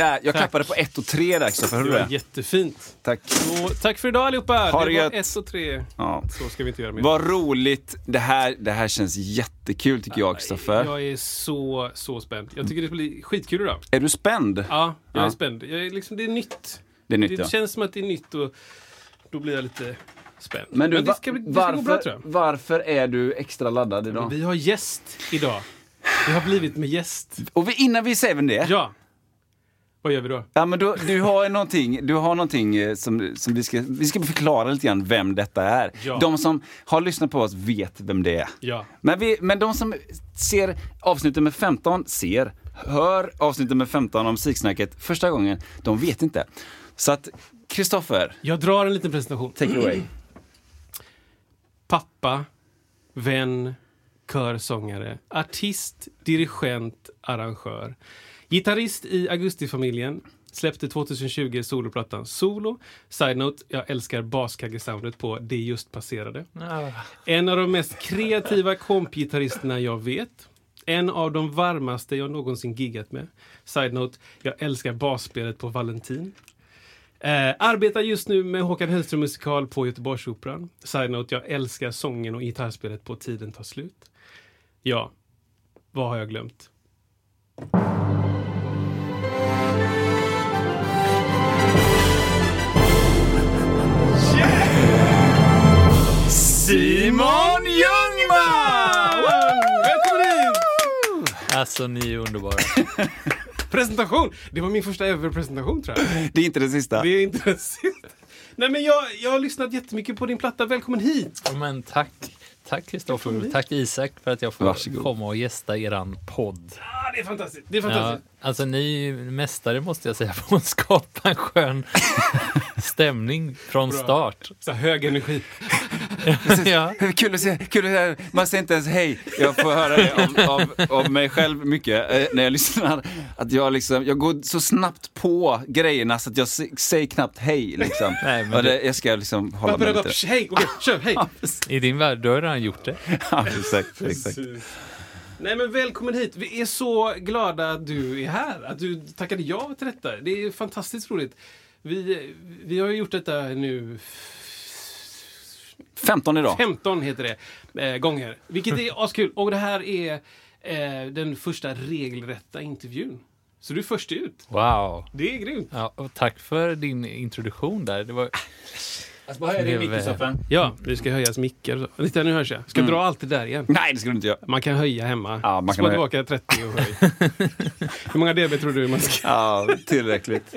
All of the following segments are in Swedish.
Där, jag Tack. klappade på ett och tre där Kristoffer, hörde Det var det? jättefint. Tack. Och tack för idag allihopa. Ha det det var gött. ett och tre. Ja. Så ska vi inte göra mer. Vad roligt. Det här, det här känns jättekul tycker jag Kristoffer. Jag är så, så spänd. Jag tycker det blir skitkul idag. Är du spänd? Ja, jag är Ja. spänd. Jag är liksom, det är nytt. Det är nytt Det ja. känns som att det är nytt och då blir jag lite spänd. Men du, det ska, bli, det ska varför, gå bra tror jag. varför är du extra laddad idag? Vi har gäst idag. Vi har blivit med gäst. Och vi, innan vi säger vem det är. Ja. Vad gör vi då? Ja, men du, du har någonting, du har någonting eh, som, som vi ska, vi ska förklara lite grann vem detta är. Ja. De som har lyssnat på oss vet vem det är. Ja. Men, vi, men de som ser avsnitt nummer 15, ser, hör avsnitt nummer 15 om Musiksnacket första gången, de vet inte. Så att, Kristoffer, Jag drar en liten presentation. take it away. Pappa, vän, körsångare, artist, dirigent, arrangör. Gitarrist i Augustifamiljen. Släppte 2020 soloplattan Solo. Side-note, jag älskar baskaggesoundet på Det just passerade. En av de mest kreativa kompgitarristerna jag vet. En av de varmaste jag någonsin giggat med. Side-note, jag älskar basspelet på Valentin. Eh, arbetar just nu med Håkan Hellström musikal på Göteborgsoperan. Side-note, jag älskar sången och gitarrspelet på Tiden tar slut. Ja, vad har jag glömt? Alltså ni är underbara. Presentation! Det var min första ever-presentation tror jag. Det är inte det sista. Det är inte Nej men jag, jag har lyssnat jättemycket på din platta. Välkommen hit! Ja, Men tack. Tack Kristoffer. Tack Isak för att jag får Varsågod. komma och gästa eran podd. Ah, det är fantastiskt. Det är Ja, fantastiskt. Alltså ni är ju mästare måste jag säga på att skapa en skön stämning från start. Så hög energi. ja. Kul att se, kul att se. Man säger inte ens hej. Jag får höra det av, av, av mig själv mycket eh, när jag lyssnar. Att jag, liksom, jag går så snabbt på grejerna så att jag säger knappt hej. Liksom. Nej, men det, jag ska liksom hålla mig lite. hej, okej, kör, hej! I din värld, du har redan gjort det. Ja, exakt, exakt. Nej men välkommen hit. Vi är så glada att du är här. Att du tackade ja till detta. Det är fantastiskt roligt. Vi, vi har ju gjort detta nu 15 idag. 15 heter det, eh, gånger. Vilket är askul. Och det här är eh, den första regelrätta intervjun. Så du är först ut. Wow. Det är grymt. Ja, och tack för din introduktion där. Det var... Alltså, vad är det i micken, Stoffe? Ja, det ska höjas mickar. och så. Titta, nu hörs jag. Ska jag dra allt det där igen? Nej, det ska du inte göra. Man kan höja hemma. Ja, man kan Spå höja. tillbaka 30 och höj. Hur många dB tror du man ska... Ja, tillräckligt.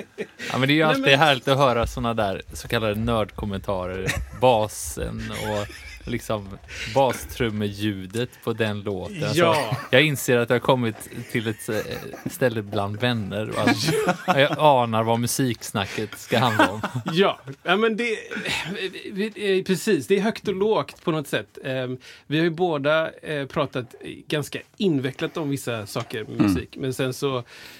Ja, men det är ju alltid men- härligt att höra såna där så kallade nördkommentarer. Basen och liksom bastrummljudet på den låten. Alltså, Ja. jag inser att jag har kommit till ett eh, ställe bland vänner och att jag anar vad musiksnacket ska handla om. Ja, ja men det... vi- eh, Precis, det är högt och lågt på något sätt. Ehm, Vi har ju båda eh, pratat ganska invecklat om vissa saker med musik. Men sen så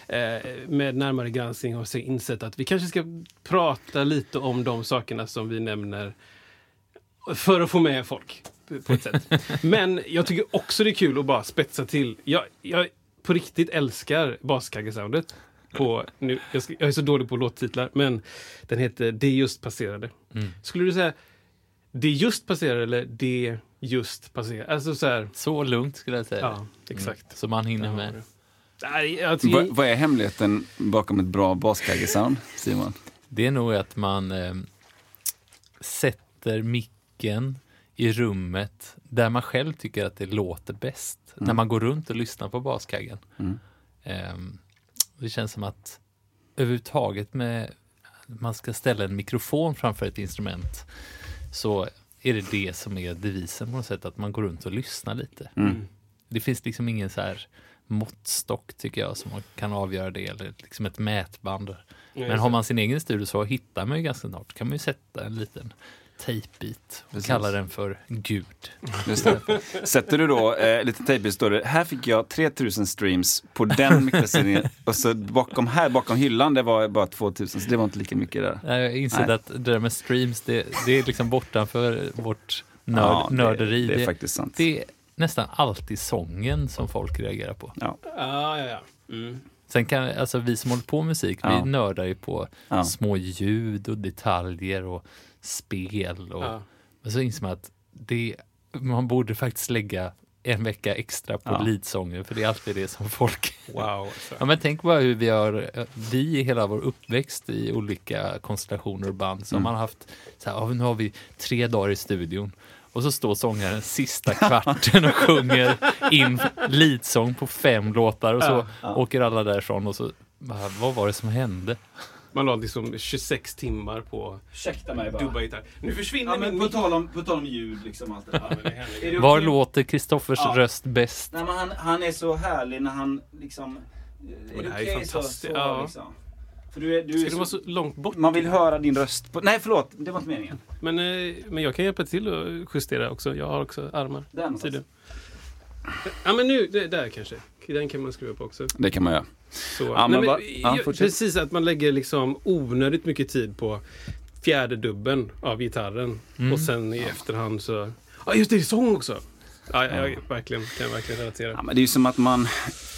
eh, med närmare granskning har vi insett att vi kanske ska prata lite om de sakerna som vi nämner för att få med folk på ett sätt. Men jag tycker också det är kul att bara spetsa till. Jag, jag på riktigt älskar baskaggesoundet. På, nu, jag, ska, jag är så dålig på låttitlar, men den heter Det just passerade. Skulle du säga Det just passerade eller Det just passerade? Alltså så här, Så lugnt skulle jag säga. ja, exakt. Så man hinner med. Nej, jag tycker, Vad, vad är hemligheten bakom ett bra baskaggesound, Simon? Det är nog att man eh, sätter micken i rummet där man själv tycker att det låter bäst. När man går runt och lyssnar på baskaggen. Mm. Ehm, Det känns som att överhuvudtaget med man ska ställa en mikrofon framför ett instrument så är det det som är devisen på något sätt, att man går runt och lyssnar lite. Mm. Det finns liksom ingen så här måttstock tycker jag som man kan avgöra det, eller liksom ett mätband. Men har man sin egen studio så hittar man ju ganska snart, kan man ju sätta en liten tejpbit och Precis. kalla den för Gud. Just det. Sätter du då eh, lite tejpbit står det, här fick jag 3000 streams på den mikrofonen och så bakom här, bakom hyllan, det var bara 2000, så det var inte lika mycket där. Jag Nej. att det där med streams, det, det är liksom bortanför vårt nörd, Ja, det- nörderi. Det är faktiskt sant. det är nästan alltid sången som folk reagerar på. Ja. Ja, ja, ja. Mm. Sen kan, alltså vi som håller på med musik, Ja. vi nördar ju på Ja. små ljud och detaljer och spel. Och, Ja. Men så inser man att det, man borde faktiskt lägga en vecka extra på Ja. leadsånger, för det är alltid det som folk... Wow. Alltså. Ja, men tänk bara hur vi har, vi i hela vår uppväxt i olika konstellationer och band, så har man haft, så här, ja, nu har vi tre dagar i studion. Och så står sångaren sista kvarten och sjunger in leadsång på fem låtar och så åker alla därifrån och så, vad var det som hände? Man la liksom 26 timmar på Ursäkta mig dubba gitarr. Nu försvinner Ja, men min på tal, om, på tal om ljud liksom allt det där. det Var låter Kristoffers Ja. röst bäst? Nej, men han, han är så härlig när han liksom... Är det det här är okej så, fantastiskt. så Ja. liksom? För du är, du Ska det vara så långt bort? Man vill höra din röst på... Nej förlåt, det var inte meningen. Men, eh, men jag kan hjälpa till att justera också. Jag har också armar. Där någonstans. Tydligen. Ja men nu, det, där kanske. Den kan man skruva på också. Det kan man göra. Så. Ja, Nej, men, bara- ja, precis, att man lägger liksom onödigt mycket tid på fjärde dubben av gitarren. Mm. Och sen i efterhand så... Ja just det, det är sång också! Ja, jag, jag verkligen, kan verkligen relatera. Ja, men det är ju som att man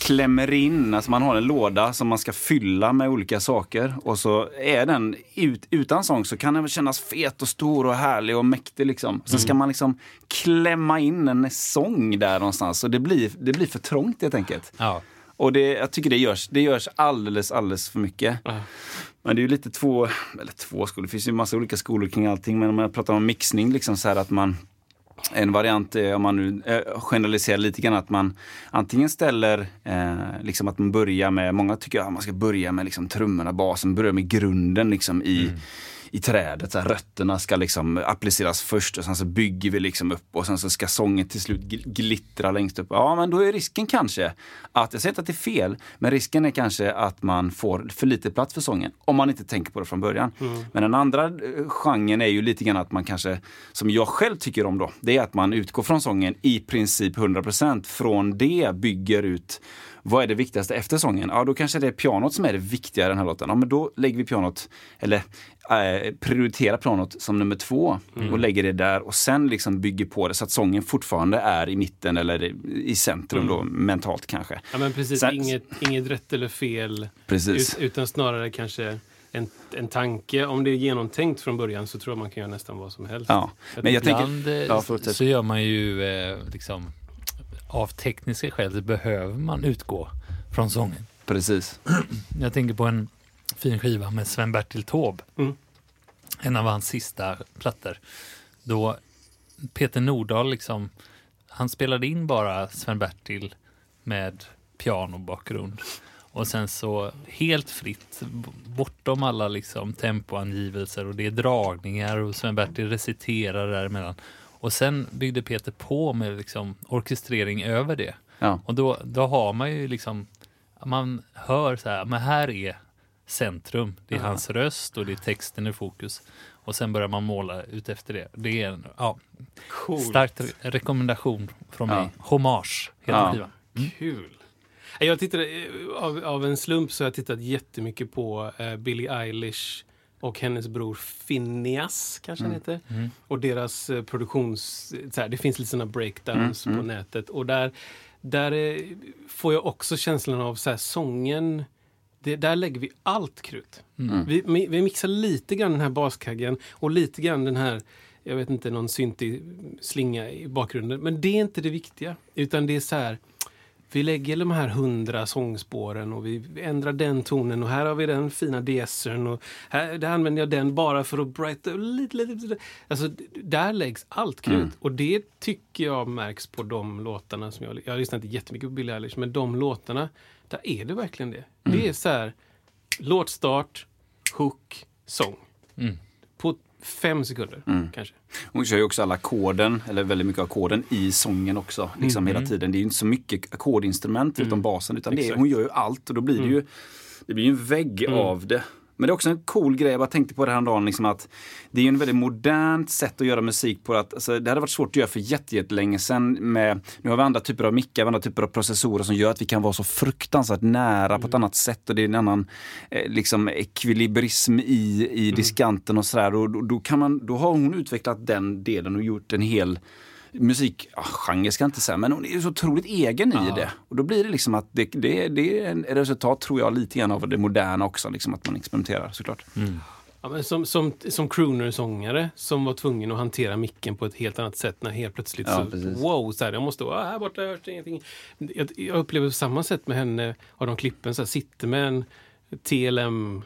klämmer in, alltså man har en låda som man ska fylla med olika saker och så är den ut, utan sång så kan den kännas fet och stor och härlig och mäktig liksom. Sen ska man liksom klämma in en sång där någonstans och det blir, det blir för trångt helt enkelt. Ja. Och det, jag tycker det görs, det görs alldeles, alldeles för mycket. Ja. Men det är ju lite två, eller två skolor, det finns ju massa olika skolor kring allting. Men om jag pratar om mixning, liksom så här att man en variant är, om man nu eh, generaliserar lite grann, att man antingen ställer, eh, liksom att man börjar med, många tycker att man ska börja med liksom trummorna, basen, börja med grunden liksom i, i trädet. Så här, rötterna ska liksom appliceras först och sen så bygger vi liksom upp och sen så ska sången till slut gl- glittra längst upp. Ja, men då är risken kanske att, jag säger inte att det är fel, men risken är kanske att man får för lite plats för sången. Om man inte tänker på det från början. Men den andra eh, genren är ju lite grann att man kanske, som jag själv tycker om då, det är att man utgår från sången i princip 100%. Från det bygger ut vad är det viktigaste efter sången? Ja, då kanske det är pianot som är det viktiga i den här låten. Ja, men då lägger vi pianot, eller eh, prioriterar pianot som nummer två och lägger det där och sen liksom bygger på det så att sången fortfarande är i mitten eller i- centrum då, mentalt kanske. Ja men precis, Sen- inget, inget rätt eller fel. Precis. Ut, utan snarare kanske en, en tanke. Om det är genomtänkt från början så tror jag man kan göra nästan vad som helst. Ja, men jag tänker... Ibland eh, Ja, så gör man ju eh, liksom av tekniska skäl behöver man utgå från sången. Precis. Jag tänker på en fin skiva med Sven-Bertil Taube. Mm. En av hans sista plattor. Då Peter Nordahl liksom, han spelade in bara Sven-Bertil med pianobakgrund. Och sen så helt fritt, bortom alla liksom tempoangivelser och det är dragningar och Sven-Bertil reciterar däremellan. Och sen byggde Peter på med liksom orkestrering över det. Ja. Och då, då har man ju liksom, man hör så här, men här är centrum. Det är hans röst och det är texten i fokus. Och sen börjar man måla ut efter det. Det är en ja, Coolt. stark re- rekommendation från Ja. mig. Hommage heter Ja. skivan. Kul. Jag tittade, eh, av, av en slump så har jag tittat jättemycket på eh, Billie Eilish och hennes bror Phineas, kanske han heter. Och deras eh, produktions... Så här, det finns lite sådana breakdowns på nätet. Och där, där eh, får jag också känslan av så här, sången. Det, där lägger vi allt krut. Vi, mi- vi mixar lite grann den här baskaggen och lite grann den här jag vet inte, någon syntig slinga i bakgrunden. Men det är inte det viktiga. Utan det är så här, vi lägger de här hundra sångspåren och vi ändrar den tonen och här har vi den fina desern och här där använder jag den bara för att brighta lite, lite, lite. Alltså, där läggs allt krut. Och det tycker jag märks på de låtarna som jag... Jag har lyssnat inte jättemycket på Billie Eilish, men de låtarna, där är det verkligen det. Det är så här, låtstart, hook, sång. Mm. Fem sekunder kanske. Hon kör ju också alla ackorden, eller väldigt mycket ackorden i sången också. Liksom Mm. hela tiden. Det är ju inte så mycket ackordinstrument förutom basen. Utan är. Mm. hon gör ju allt och då blir det ju det blir en vägg av det. Men det är också en cool grej, jag bara tänkte på det här dagen, liksom att det är ju en väldigt modernt sätt att göra musik på. Att, alltså, det hade varit svårt att göra för jätte- jättelänge sedan. Med, nu har vi andra typer av mickar, andra typer av processorer som gör att vi kan vara så fruktansvärt nära på ett annat sätt. Och det är en annan eh, liksom, ekvilibrism i, i diskanten och sådär. Och då, då, kan man, då har hon utvecklat den delen och gjort en hel musikgenre ska jag inte säga, men hon är så otroligt egen i det. Och då blir det liksom att det, det, det är ett resultat, tror jag, lite grann av det moderna också, liksom att man experimenterar såklart. Ja, men som som, som crooner-sångare som var tvungen att hantera micken på ett helt annat sätt när helt plötsligt Ja, så, precis. wow, så här, jag måste vara här borta, hörs det ingenting. Jag, jag upplever på samma sätt med henne av de klippen, så här, sitter med en TLM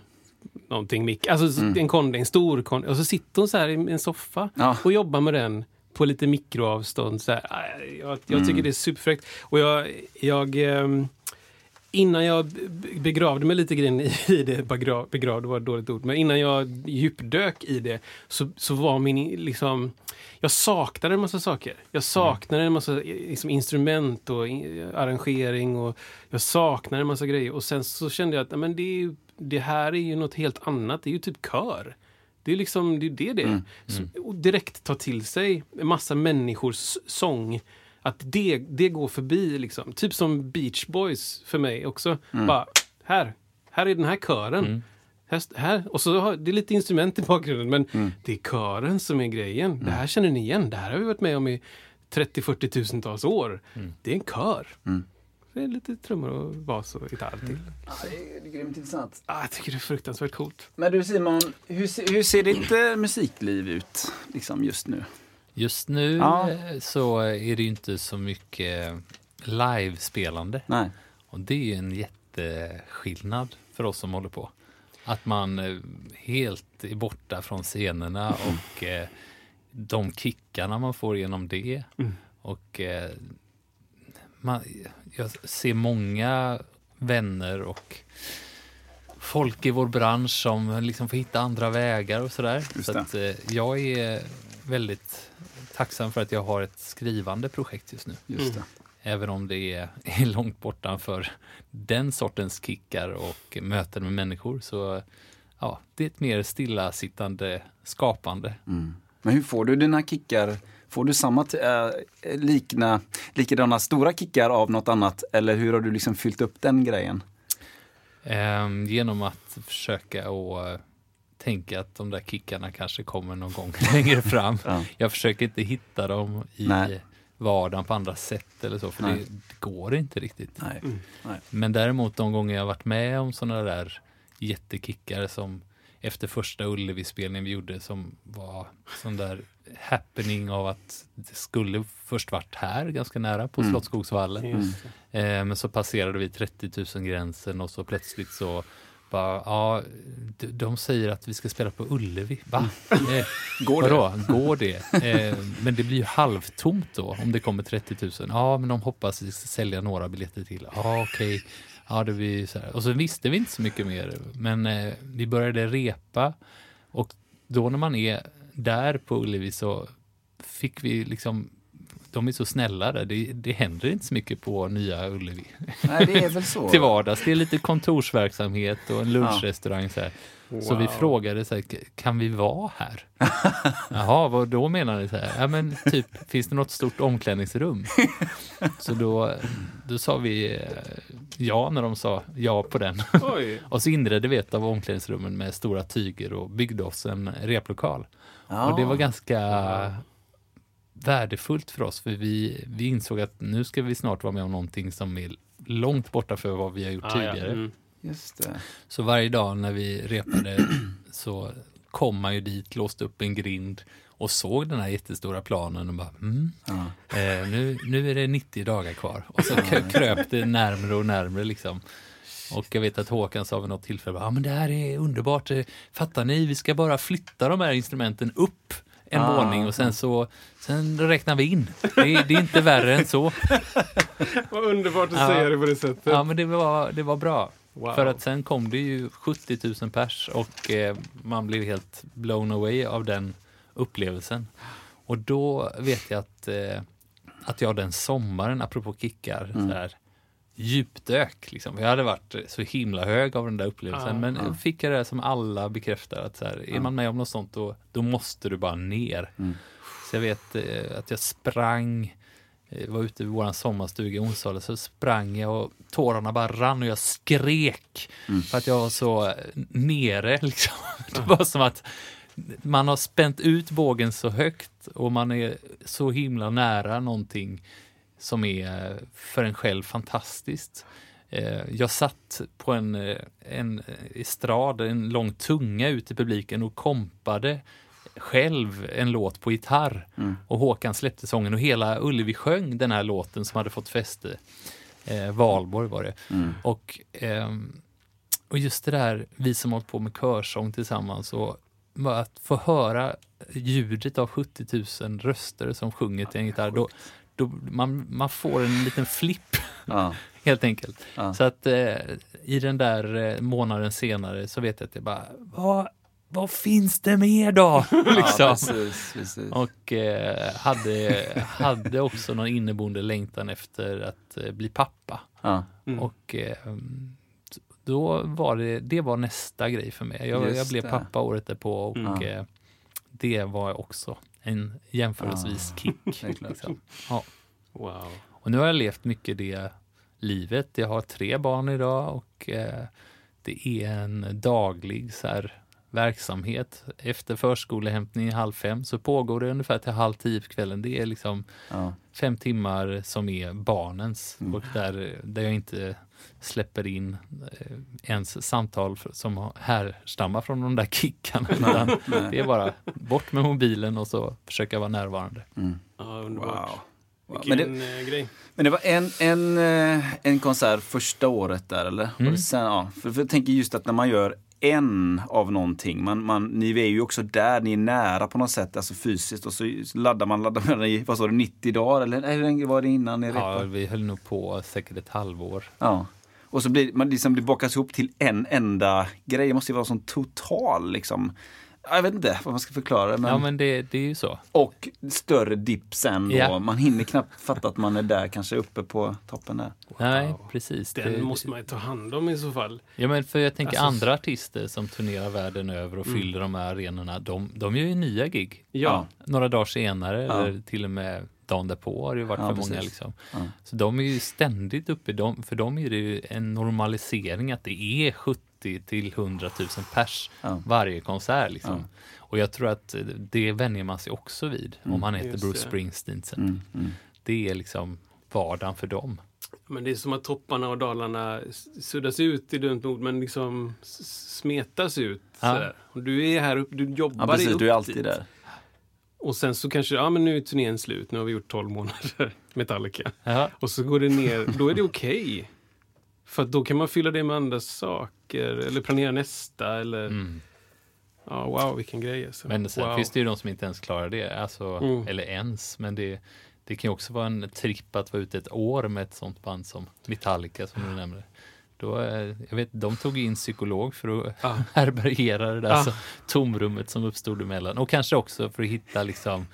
någonting mick, alltså så- en konde, en stor konde, och så sitter hon så här i en soffa Ja. och jobbar med den på lite mikroavstånd. Så här. Jag, jag tycker det är superfräckt. Och jag, jag ehm, innan jag be- begravde mig lite grann i det, begrav, begravde var ett dåligt ord, men innan jag djupdök i det så, så var min liksom, jag saknade en massa saker. Jag saknade en massa liksom, instrument och arrangering och jag saknade en massa grejer. Och sen så kände jag att men det, är, det här är ju något helt annat. Det är ju typ kör. Det är liksom det, är det det är. Så, och direkt ta till sig en massa människors sång. Att det, det går förbi liksom. Typ som Beach Boys för mig också. Bara, här, här är den här kören. Här, här. Och så har, det är lite instrument i bakgrunden men det är kören som är grejen. Det här känner ni igen. Det här har vi varit med om i 30-40 tusentals år. Det är en kör. Det är lite trummor och bas och gitarr till. det är grymt intressant. Ah, jag tycker det är fruktansvärt coolt. Men du Simon, hur, hur ser ditt eh, musikliv ut liksom, just nu? Just nu Ja. eh, så är det ju inte så mycket livespelande. Nej. Och det är ju en jätteskillnad för oss som håller på. Att man eh, helt är borta från scenerna och eh, de kickarna man får genom det. Och eh, man, jag ser många vänner och folk i vår bransch som liksom får hitta andra vägar och sådär. Så att, eh, jag är väldigt tacksam för att jag har ett skrivande projekt just nu. Just det. Även om det är, är långt bortanför den sortens kickar och möten med människor så ja, det är ett mer stillasittande skapande. Men hur får du dina kickar? Får du samma äh, likna, likadana stora kickar av något annat? Eller hur har du liksom fyllt upp den grejen? Ehm, genom att försöka och tänka att de där kickarna kanske kommer någon gång längre fram. Ja. Jag försöker inte hitta dem i Nej. vardagen på andra sätt eller så, för det, det går inte riktigt. Nej. Nej. Men däremot de gånger jag har varit med om sådana där jättekickar som efter första Ullevi-spelningen vi gjorde som var sån där happening av att det skulle först varit här ganska nära på Slottsskogsvallen. Just det. Eh, men så passerade vi 30 000 gränsen och så plötsligt så bara, ja, de, de säger att vi ska spela på Ullevi. Va? Eh, Går det? Vadå, går det? Eh, men det blir ju halvtomt då om det kommer 30 000. Ja, men de hoppas vi ska sälja några biljetter till. Ja, okej. Ja, det blir så här. Och så visste vi inte så mycket mer. Men eh, vi började repa och då när man är där på Ullevi så fick vi liksom de är så snälla där. Det, det händer inte så mycket på nya Ullevi. Nej, det är väl så. Till vardags. Det är lite kontorsverksamhet och en lunchrestaurang. Så, här. så vi Wow. frågade så här, kan vi vara här? Jaha, vad då menar ni? Så här? Ja, men typ, finns det något stort omklädningsrum? Så då, då sa vi eh, ja när de sa ja på den. Oj. Och så inredde vi ett av omklädningsrummen med stora tyger och byggde oss en replokal. Ja. Och det var ganska värdefullt för oss för vi, vi insåg att nu ska vi snart vara med om någonting som är långt borta för vad vi har gjort Ah, ja. tidigare. Mm. Just det. Så varje dag när vi repade så kom man ju dit, låste upp en grind och såg den här jättestora planen och bara mm, Ja. eh, nu, nu är det 90 dagar kvar. Och så kröp det närmre och närmre liksom. Och jag vet att Håkan sa vid något tillfälle, ja men det här är underbart, Eh, fattar ni, vi ska bara flytta de här instrumenten upp en Ah, våning och sen så sen räknar vi in. Det, är- det är inte värre än så. Vad underbart att Ja. säga det på det sättet. Ja, men det var, det var bra. Wow. För att sen kom det ju 70 000 pers och eh, man blev helt blown away av den upplevelsen. Och då vet jag att, eh, att jag den sommaren, apropå kickar, så här, djupdök. Liksom. Jag hade varit så himla hög av den där upplevelsen. Ja, men ja. fick jag det som alla bekräftar, att så här, är man med om något sånt då, då måste du bara ner. Mm. Så jag vet eh, att jag sprang, eh, var ute vid vår sommarstuga i Onsala, så sprang jag och tårarna bara rann och jag skrek Mm. för att jag var så eh, nere. Liksom. Det var som att man har spänt ut bågen så högt och man är så himla nära någonting som är för en själv fantastiskt. Eh, Jag satt på en, eh, en estrad, en lång tunga ut i publiken och kompade själv en låt på gitarr. Mm. Och Håkan släppte sången och hela Ullevi sjöng den här låten som hade fått fäste. Eh, Valborg var det. Mm. Och, ehm, och just det där, vi som hållit på med körsång tillsammans och att få höra ljudet av 70 000 röster som sjunger till en gitarr, då, då man, man får en liten flipp Ja. helt enkelt. Ja. Så att eh, i den där eh, månaden senare så vet jag att jag bara, vad, vad finns det mer då? Ja, liksom. precis, precis. Och eh, hade, hade också någon inneboende längtan efter att eh, bli pappa. Ja. Mm. Och eh, då var det, det var nästa grej för mig. Jag, jag blev det. pappa året därpå och Mm. eh, det var också en jämförelsevis kick. är klart. liksom. ja. Wow. Och nu har jag levt mycket det livet. Jag har tre barn idag och eh, det är en daglig så här, verksamhet. Efter förskolehämtning halv fem så pågår det ungefär till halv tio på kvällen. Det är liksom Ja. fem timmar som är barnens Mm. och där, där jag inte släpper in eh, ens samtal som härstammar från de där kickarna. Det är bara bort med mobilen och så försöka vara närvarande. Mm. Ja, Wow. underbart. Wow. Vilken Men det, eh, grej. men det var en, en, eh, en konsert första året där eller? Mm. sen, ja. för, för jag tänker just att när man gör en av någonting, man, man, ni är ju också där, ni är nära på något sätt, alltså fysiskt och så laddar man, laddar man i, vad sa du, 90 dagar eller hur länge var det innan ni Ja, repade? vi höll nog på säkert ett halvår. Ja. Och så blir man liksom blir bakas ihop till en enda grej. Det måste ju vara sån total liksom. Ja, Jag vet inte vad man ska förklara. Men... Ja, men det, det är ju så. Och större dipp sen då. Ja. Man hinner knappt fatta att man är där, kanske uppe på toppen där. Nej, precis. Den det, måste man ju ta hand om i så fall. Ja, men för jag tänker Alltså- andra artister som turnerar världen över och Mm. fyller de här arenorna, de, de gör ju nya gig. Ja. Några dagar senare Ja. eller till och med dagen därpå har det ju varit Ja, för precis. många. Liksom. Ja. Så de är ju ständigt uppe, de, för dem är det ju en normalisering att det är 70 till 100 000 pers Ja. varje konsert. Liksom. Ja. Och jag tror att det vänjer man sig också vid om man heter Just Bruce det. Springsteen. Mm, mm. Det är liksom vardagen för dem. Men det är som att topparna och dalarna suddas ut i dumt ord, men liksom smetas ut. Ja. du är här uppe, du jobbar Ja, precis. upp Du är alltid dit. där. Och sen så kanske, ja men nu är turnén slut, nu har vi gjort 12 månader Metallica. Ja. Och så går det ner, då är det okej. För att då kan man fylla det med andra saker, eller planera nästa, eller... Mm. Ja, wow, vilken grej alltså. Men sen wow. finns det ju de som inte ens klarar det. Alltså, Mm. Eller ens. Men det, det kan ju också vara en tripp att vara ute ett år med ett sånt band som Metallica som du nämnde. Då, eh, jag vet, de tog in psykolog för att Ja. härbärgera det där Ja. så, tomrummet som uppstod emellan. Och kanske också för att hitta liksom,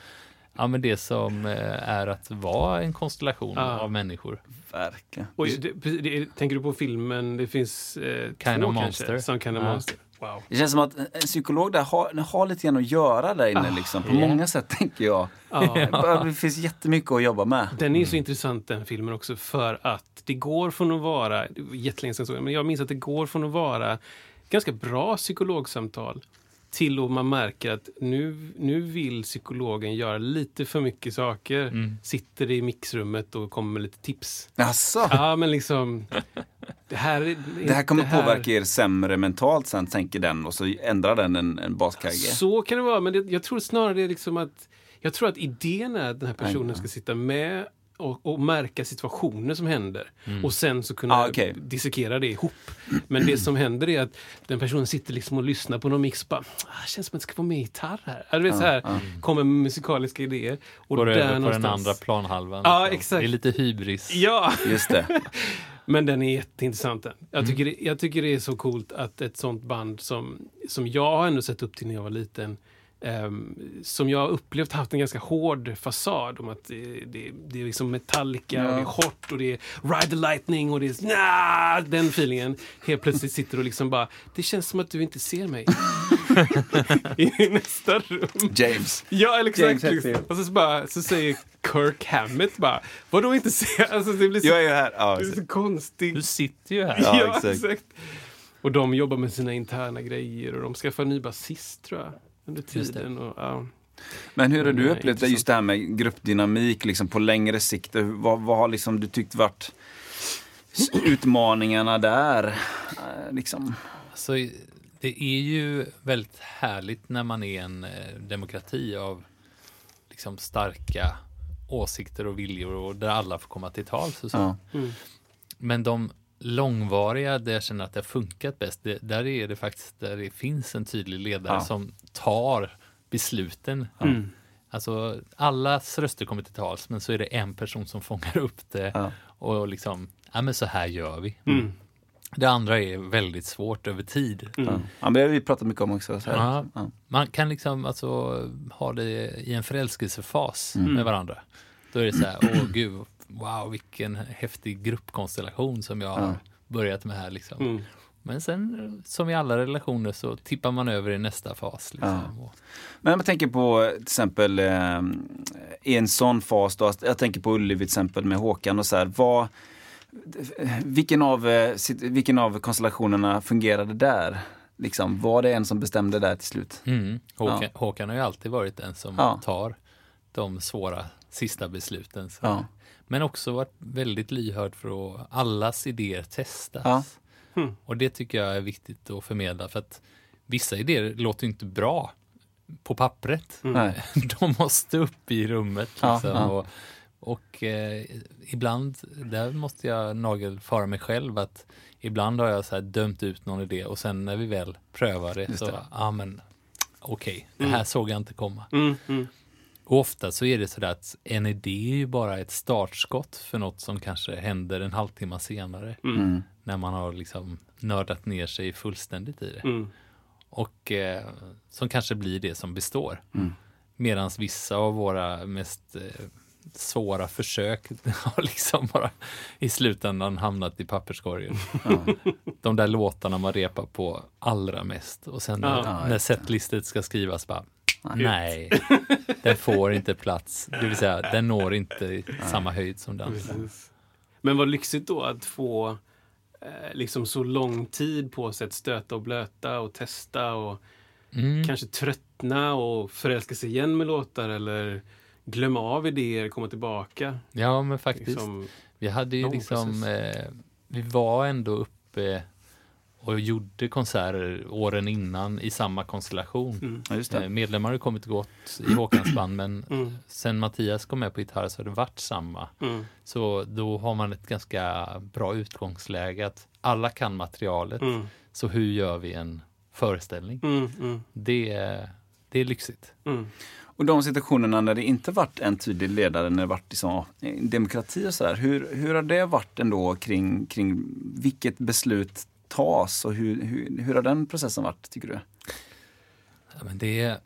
ja, men det som eh, är att vara en konstellation Ja. av människor. Verkligen. Oj, det, det, tänker du på filmen, det finns eh, Kind två of kanske? Monster. Some kind of Ja. monster. Wow. Det känns som att en psykolog där har, har lite grann att göra där inne Ah, liksom. På ja. många sätt tänker jag. Ja. Bara, Det finns jättemycket att jobba med. Den är så intressant den filmen också för att det går från att vara, jättelänge sedan men jag minns att det går från att vara ganska bra psykologsamtal till att man märker att nu, nu vill psykologen göra lite för mycket saker. Mm. Sitter i mixrummet och kommer med lite tips. Alltså, Ja, men liksom... Det här, är- det här kommer påverka er sämre mentalt sen, tänker den. Och så ändrar den en, en baskagge. Så kan det vara, men det, jag tror snarare det är liksom att jag tror att idén är att den här personen ska sitta med och, och märka situationer som händer. Mm. Och sen så kunna Ah, okej. dissekera det ihop. Men det som händer är att den personen sitter liksom och lyssnar på någon mix. Bara, ah, känns som att det ska vara med gitarr här. Du vet, så här kommer med musikaliska idéer. Och Går där över på den någonstans- andra planhalvan. Ja, exakt. Det är lite hybris. Ja, Just det. men den är jätteintressant. Den. Jag, Mm. tycker det, jag tycker det är så coolt att ett sånt band som, som jag har ändå sett upp till när jag var liten som jag har upplevt haft en ganska hård fasad om att det, det, det är liksom Metallica och det är hårt och det är Ride the Lightning och det är nah, den feelingen. Helt plötsligt sitter och liksom bara, det känns som att du inte ser mig. I nästa rum. James. Ja, eller James exakt. Hetfield. Och så, så, bara, så säger Kirk Hammett bara, vadå inte se? Alltså det blir så, Jag är ju här. Ja, det är så konstigt. Du sitter ju här. Ja, Ja, exakt. exakt. Och de jobbar med sina interna grejer och de skaffar en ny basist tror jag. Under tiden. Och, ja. Men hur har du eh, upplevt det, just det här med gruppdynamik liksom på längre sikt? Vad, vad har liksom du tyckt varit utmaningarna där? Eh, Liksom. Alltså, det är ju väldigt härligt när man är en eh, demokrati av liksom starka åsikter och viljor och där alla får komma till tals och så. Ja. Mm. Men de långvariga där jag känner att det har funkat bäst, det, där är det faktiskt där det finns en tydlig ledare Ja. som tar besluten. Mm. Alltså allas röster kommer till tals, men så är det en person som fångar upp det Ja. och liksom, ja men så här gör vi. Mm. Det andra är väldigt svårt över tid. Ja. ja, men det har vi pratat mycket om också. Så här. Ja. Ja. Man kan liksom alltså ha det i en förälskelsefas Mm. med varandra. Då är det så här, åh gud, wow vilken häftig gruppkonstellation som jag har börjat med här liksom. Mm. Men sen som i alla relationer så tippar man över i nästa fas. Liksom. Och, Men om jag tänker på till exempel eh, i en sån fas då, jag tänker på Ullevi till exempel med Håkan och så här, vad, vilken, av, eh, vilken av konstellationerna fungerade där? Liksom, var det en som bestämde där till slut? mm, Håkan, Ja. Håkan har ju alltid varit den som Ja. tar de svåra sista besluten. Så. Men också varit väldigt lyhörd för att allas idéer testas. Ja. Mm. Och det tycker jag är viktigt att förmedla för att vissa idéer låter inte bra på pappret. Nej. De måste upp i rummet. Ja, Liksom. ja. Och, och eh, ibland, där måste jag nagelfara mig själv att ibland har jag så här dömt ut någon idé och sen när vi väl prövar det Just så, ja men okej, det här såg jag inte komma. Mm. Mm. Och ofta så är det så där att en idé är ju bara ett startskott för något som kanske händer en halvtimme senare. Mm. När man har liksom nördat ner sig fullständigt i det. Mm. Och eh, som kanske blir det som består. Mm. Medan vissa av våra mest eh, svåra försök har liksom bara i slutändan hamnat i papperskorgen. De där låtarna man repar på allra mest. Och sen när, Ja. när setlistet ska skrivas bara Nej, den får inte plats. Det vill säga, den når inte samma höjd som den. Precis. Men vad lyxigt då att få eh, liksom så lång tid på sig att stöta och blöta och testa och Mm. kanske tröttna och förälska sig igen med låtar eller glömma av idéer, komma tillbaka. Ja, men faktiskt. Liksom, Vi hade ju liksom, eh, vi var ändå uppe och gjorde konserter åren innan i samma konstellation. mm. Ja, just Eh, det. Medlemmar har kommit och gått i Håkans band, men Mm. sen Mattias kom med på gitarr så har det varit samma. Mm. Så då har man ett ganska bra utgångsläge att alla kan materialet. Mm. Så hur gör vi en föreställning? Mm. Mm. Det, är- det är lyxigt. Mm. Och de situationerna när det inte varit en tydlig ledare, när det varit liksom, demokrati och sådär, hur, hur har det varit ändå kring, kring vilket beslut tas och hur, hur, hur har den processen varit, tycker du? Ja, men det,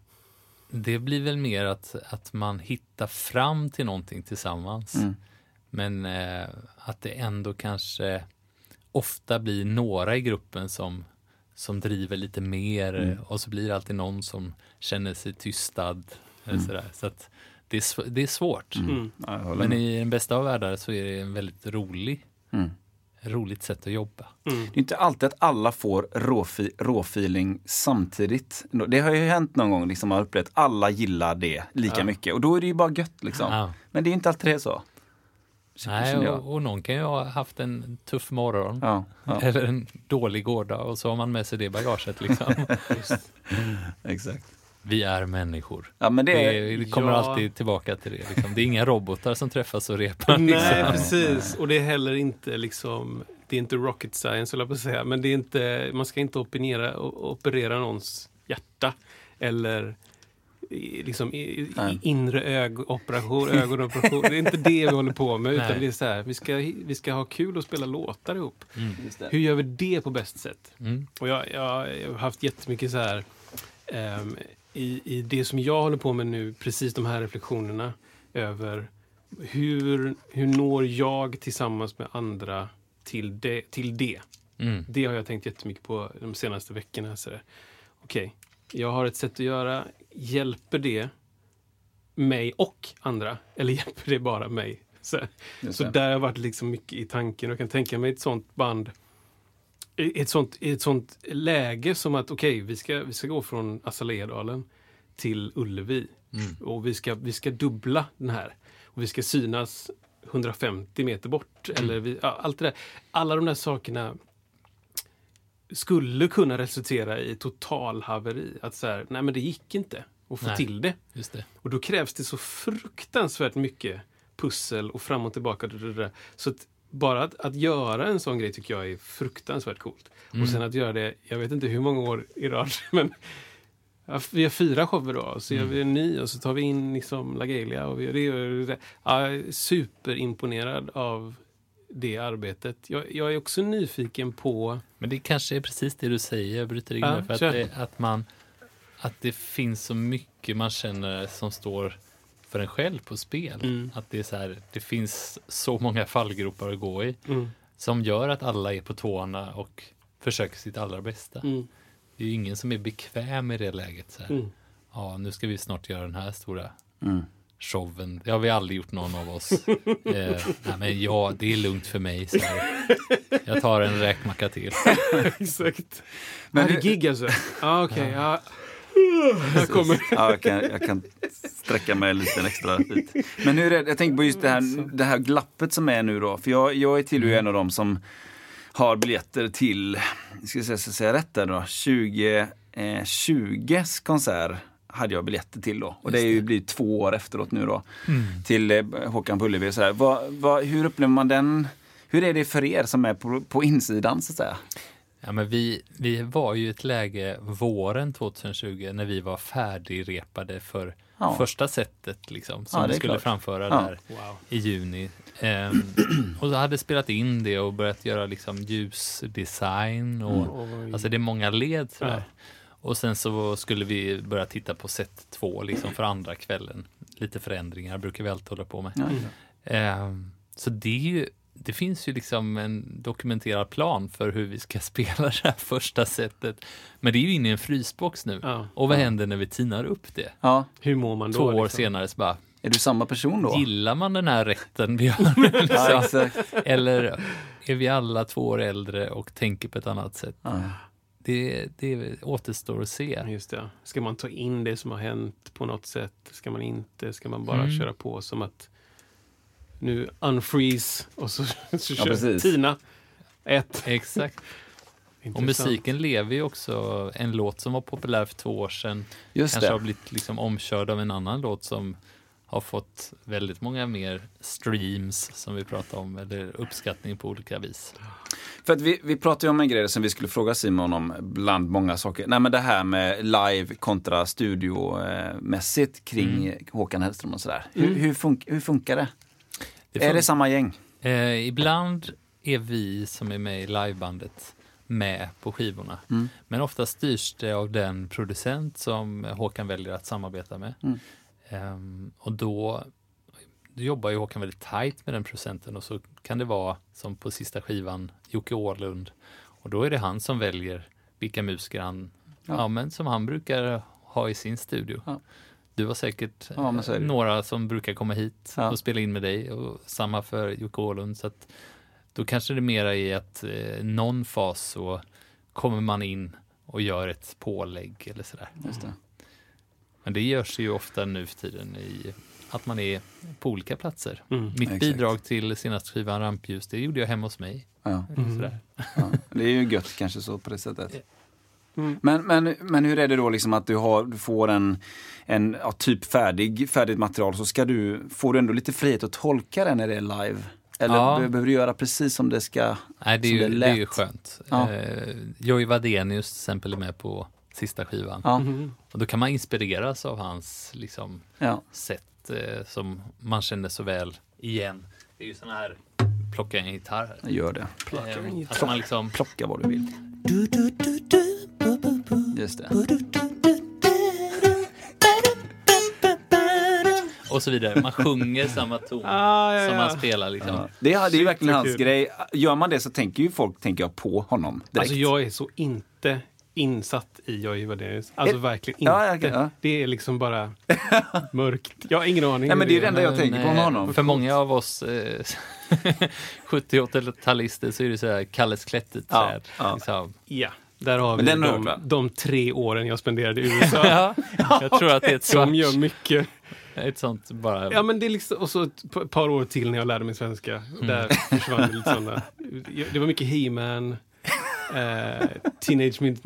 det blir väl mer att, att man hittar fram till någonting tillsammans. Mm. Men eh, att det ändå kanske ofta blir några i gruppen som, som driver lite mer Mm. och så blir det alltid någon som känner sig tystad. Eller Mm. sådär. Så att det, är, det är svårt. Mm. Håller Men i den bästa av världar så är det en väldigt rolig, Mm. Roligt sätt att jobba. Mm. Det är inte alltid att alla får råfi, råfeeling samtidigt. Det har ju hänt någon gång, liksom, man har upplevt alla gillar det lika Ja. mycket. Och då är det ju bara gött. Liksom. Ja. Men det är inte alltid det är så. Nej, och, och någon kan ju ha haft en tuff morgon. Ja, ja, Eller en dålig gårdag och så har man med sig det bagaget liksom. exakt. Vi är människor. Ja, men det Det, kommer Ja. alltid tillbaka till det. Liksom. Det är inga robotar som träffas och repar. Nej, Liksom. precis. Och det är heller inte liksom, det är inte rocket science, höll jag på att säga. Men det är inte, man ska inte opinera, operera någons hjärta. Eller liksom Nej. inre ögoperation, ögonoperation. Det är inte det vi håller på med. Utan Nej. det är så här, vi ska, vi ska ha kul och spela låtar ihop. Det. Hur gör vi det på bäst sätt? Mm. Och jag, jag, jag har haft jättemycket så här ehm, i, i det som jag håller på med nu, precis de här reflektionerna över hur, hur når jag tillsammans med andra till det, till det? Mm. Det har jag tänkt jättemycket på de senaste veckorna. Okej, jag har ett sätt att göra. Hjälper det mig och andra? Eller hjälper det bara mig? Så, så där har jag varit liksom mycket i tanken. Jag kan tänka mig ett sånt band i ett sånt, i ett sånt läge som att okej, vi, ska, vi ska gå från Assaledalen till Ullevi. Mm. Och vi ska, vi ska dubbla den här. Och vi ska synas 150 meter bort. Eller vi, ja, allt det där. Alla de där sakerna skulle kunna resultera i total haveri. Att så här, nej men det gick inte att få Nej. till det. Det. Och då krävs det så fruktansvärt mycket pussel och fram och tillbaka. Så att bara att, att göra en sån grej tycker jag är fruktansvärt coolt. Mm. Och sen att göra det, jag vet inte hur många år i rad, men vi har fyra shower då, så Mm. gör vi en ny och så tar vi in liksom Lagelia och vi gör det. Och det. Ja, jag är superimponerad av det arbetet. Jag, jag är också nyfiken på... Men det kanske är precis det du säger, jag bryter in Ja, för att, det, att, man, att det finns så mycket man känner som står för en själv på spel. Mm. Att det, är så här, det finns så många fallgropar att gå i Mm, som gör att alla är på tårna och försöker sitt allra bästa. mm, Det är ju ingen som är bekväm i det läget. Så här. mm. Ja, nu ska vi snart göra den här stora Mm. showen. Det har vi aldrig gjort någon av oss. eh, nej, men ja, det är lugnt för mig. Så här. Jag tar en räkmacka till. Exakt. Men Men det gig alltså? Ja, okej. ja. Jag kommer. Ja, jag, kan, jag kan sträcka mig lite extra dit. Men hur är det, jag tänker på just det här, det här glappet som är nu då. För jag, jag är till en av dem som har biljetter till, ska jag säga, ska jag säga rätt där då, 2020 konsert hade jag biljetter till då. Och det är ju blivit två år efteråt nu då. Till eh, Håkan på Ullevi och så här. Hur upplever man den? Hur är det för er som är på, på insidan så att säga? Ja, men vi, vi var ju i ett läge våren 2020 när vi var färdigrepade för Ja. första setet liksom, som Ja, vi skulle klart. framföra Ja. där Wow. i juni. Ehm, och så hade spelat in det och börjat göra liksom ljusdesign och Oj. alltså det är många led sådär. Ja. Och sen så skulle vi börja titta på set två liksom för andra kvällen. Lite förändringar brukar vi alltid hålla på med. Ja. Ehm, så det är ju det finns ju liksom en dokumenterad plan för hur vi ska spela det här första setet. Men det är ju inne i en frysbox nu. Ja. Och vad händer när vi tinar upp det? Ja. Hur mår man då? Två år liksom? senare så bara, Är du samma person då? gillar man den här rätten vi har? Ja, liksom? exakt. Eller är vi alla två år äldre och tänker på ett annat sätt? Ja. Det, det återstår att se. Just det. Ska man ta in det som har hänt på något sätt? Ska man inte? Ska man bara Mm. köra på som att nu unfreeze och så, så kör precis. Tina. Ett. Exakt. Och musiken lever ju också. En låt som var populär för två år sedan Just kanske det. har blivit liksom omkörd av en annan låt som har fått väldigt många mer streams som vi pratar om, eller uppskattning på olika vis. För att vi, vi pratade ju om en grej som vi skulle fråga Simon om bland många saker. Nej men det här med live kontra studiomässigt kring Mm. Håkan Hellström och sådär. Hur, hur, fun- hur funkar det? Är det samma gäng? Eh, ibland är vi som är med i livebandet med på skivorna. Mm. Men ofta styrs det av den producent som Håkan väljer att samarbeta med. Mm. Ehm, och då, då jobbar ju Håkan väldigt tajt med den producenten och så kan det vara som på sista skivan, Jocke Åhlund. Och då är det han som väljer vilka musiker han, Ja. ja. men som han brukar ha i sin studio. Ja. Du har säkert Ja, några som brukar komma hit Ja. och spela in med dig och samma för Jocke Åhlund. Så att då kanske det är mera i att eh, någon fas så kommer man in och gör ett pålägg eller sådär. Just det. Men det görs ju ofta nu för tiden i att man är på olika platser. Mm. Mitt Exakt. bidrag till senaste skivan Rampljus, det gjorde jag hemma hos mig. Ja. Mm. Sådär. Ja. Det är ju gött kanske så på det sättet. Men, men, men hur är det då liksom att du, har, du får en, en ja, typ färdig, färdigt material så ska du, får du ändå lite frihet att tolka den när det är live? Eller Ja. be- behöver du göra precis som det ska? Nej, det är, ju, det är ju skönt. Ja. Eh, Joey Wadenius till exempel är med på sista skivan. Ja, Och då kan man inspireras av hans liksom, ja. sätt eh, som man känner så väl igen. Det är ju såna här plocka en gitarr. Gör det. Eh, att man liksom, Plocka vad du vill. Just det. och så vidare. Man sjunger samma ton Ah, ja, som ja. man spelar. Liksom. Ja. Det, är, det är ju verkligen vad hans kul. grej. Gör man det så tänker ju folk tänker jag, på honom direkt. Alltså jag är så inte insatt i Jojje Wadenius. Alltså Eh, verkligen inte. ja, okej, ja. Det är liksom bara mörkt. Jag har ingen aning. Nej, men det är det enda jag tänker på med honom. För många av oss eh, 70-80-talister så är det så här Kalles klätterträd. Ja, ja. Liksom. Ja, där har vi den de, va? de tre åren jag spenderade i USA. Ja, jag tror att det är ett, De gör svart, mycket. ett sånt bara... Ja, men det är liksom, och så ett pa- par år till när jag lärde mig svenska. Mm. Där försvann det lite sådana. Det var mycket He-Man, eh, Teenage Mutant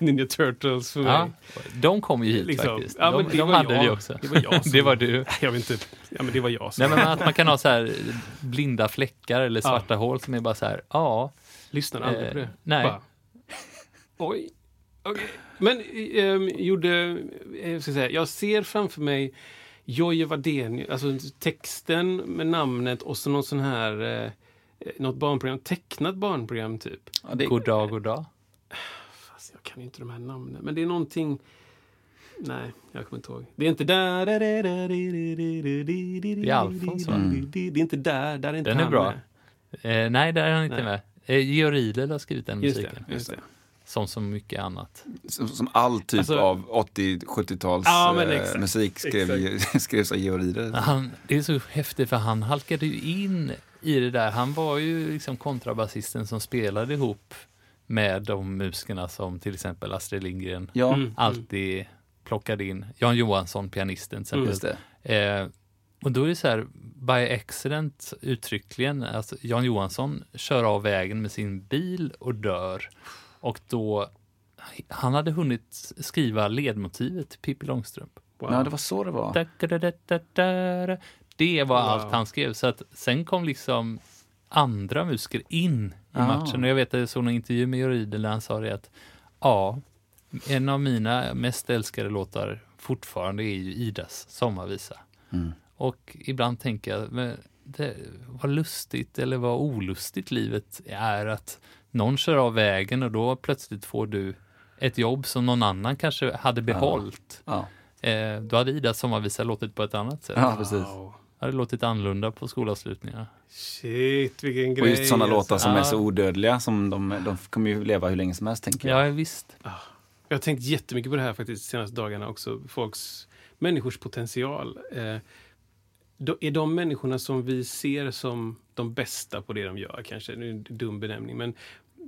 Ninja- Turtles för mig. Ja, de kom ju hit Liksom. faktiskt. Ja, de de hade jag. vi också. Det var jag som- det var du. Jag vet inte. Ja, men det var jag som... Nej, men att man kan ha så här blinda fläckar eller svarta hål som är bara så här, ja, Lyssnade aldrig på Eh, det. nej. Bara, Oj. Okej. Men ehm, gjorde... eh, Jag, ska säga, jag ser framför mig Jojje Wadenius, alltså texten med namnet och så någon sån här... Eh, något barnprogram, tecknat barnprogram typ. Ja, det, god dag, god dag. Fast jag kan ju inte de här namnen. Men det är någonting... Nej, jag kommer inte ihåg. Det är inte där... Det är Alfons, va? Det är inte där. Där är inte Den är han bra. med. Eh, nej, där är han inte Nej. med. Eh, Georg Riedel har skrivit den Just musiken. det. Just det. Som så mycket annat. som, som all typ Alltså- av 80-70-tals Ja, eh, musik skrev, skrevs av Georg Riedel. Han, det är så häftigt för han halkade ju in i det där. Han var ju liksom kontrabasisten som spelade ihop med de musikerna som till exempel Astrid Lindgren Ja, Mm. alltid plockade in. Jan Johansson, pianisten till exempel. det. Eh, och då är det så här, by accident uttryckligen, alltså Jan Johansson kör av vägen med sin bil och dör. Och då, han hade hunnit skriva ledmotivet till Pippi Långstrump. Wow. Ja, det var så det var. Det var Wow. allt han skrev. Så att sen kom liksom andra musiker in i Ah. matchen. Och jag vet att jag såg någon intervju med Georg Riedel där han sa det att ja, en av mina mest älskade låtar fortfarande är ju Idas sommarvisa. Mm. Och ibland tänker jag, men det, vad lustigt eller vad olustigt livet är att någon kör av vägen och då plötsligt får du ett jobb som någon annan kanske hade behållit. Ja. Eh, då hade Ida sommarvisa låtit på ett annat sätt. ja, precis. Wow. hade låtit annorlunda på skolavslutningarna. Shit, vilken grej. Och just sådana alltså. låtar som Ja. är så odödliga, som de, de kommer ju leva hur länge som helst tänker jag. Ja, visst. Jag har tänkt jättemycket på det här faktiskt de senaste dagarna också. Folks, människors potential. Eh, då, är de människorna som vi ser som de bästa på det de gör, kanske, det är en dum benämning, men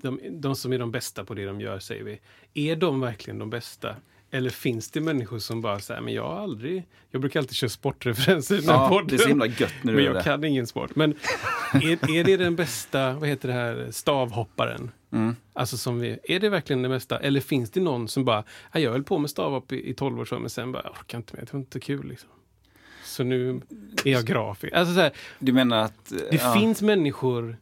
de, de som är de bästa på det de gör, säger vi. Är de verkligen de bästa? Eller finns det människor som bara säger, men jag har aldrig... Jag brukar alltid köra sportreferenser i den här Ja, podden. det är så himla gött när du Men jag det. kan ingen sport. Men är, är det den bästa, vad heter det här, stavhopparen? Mm. Alltså som vi, är det verkligen det mesta? Eller finns det någon som bara, "Ja, jag höll på med stavhopp i, i 12 år men sen bara, jag orkar inte mer, det var inte kul liksom. Så nu är jag grafiker. Alltså så här, Du menar att... det ja. finns människor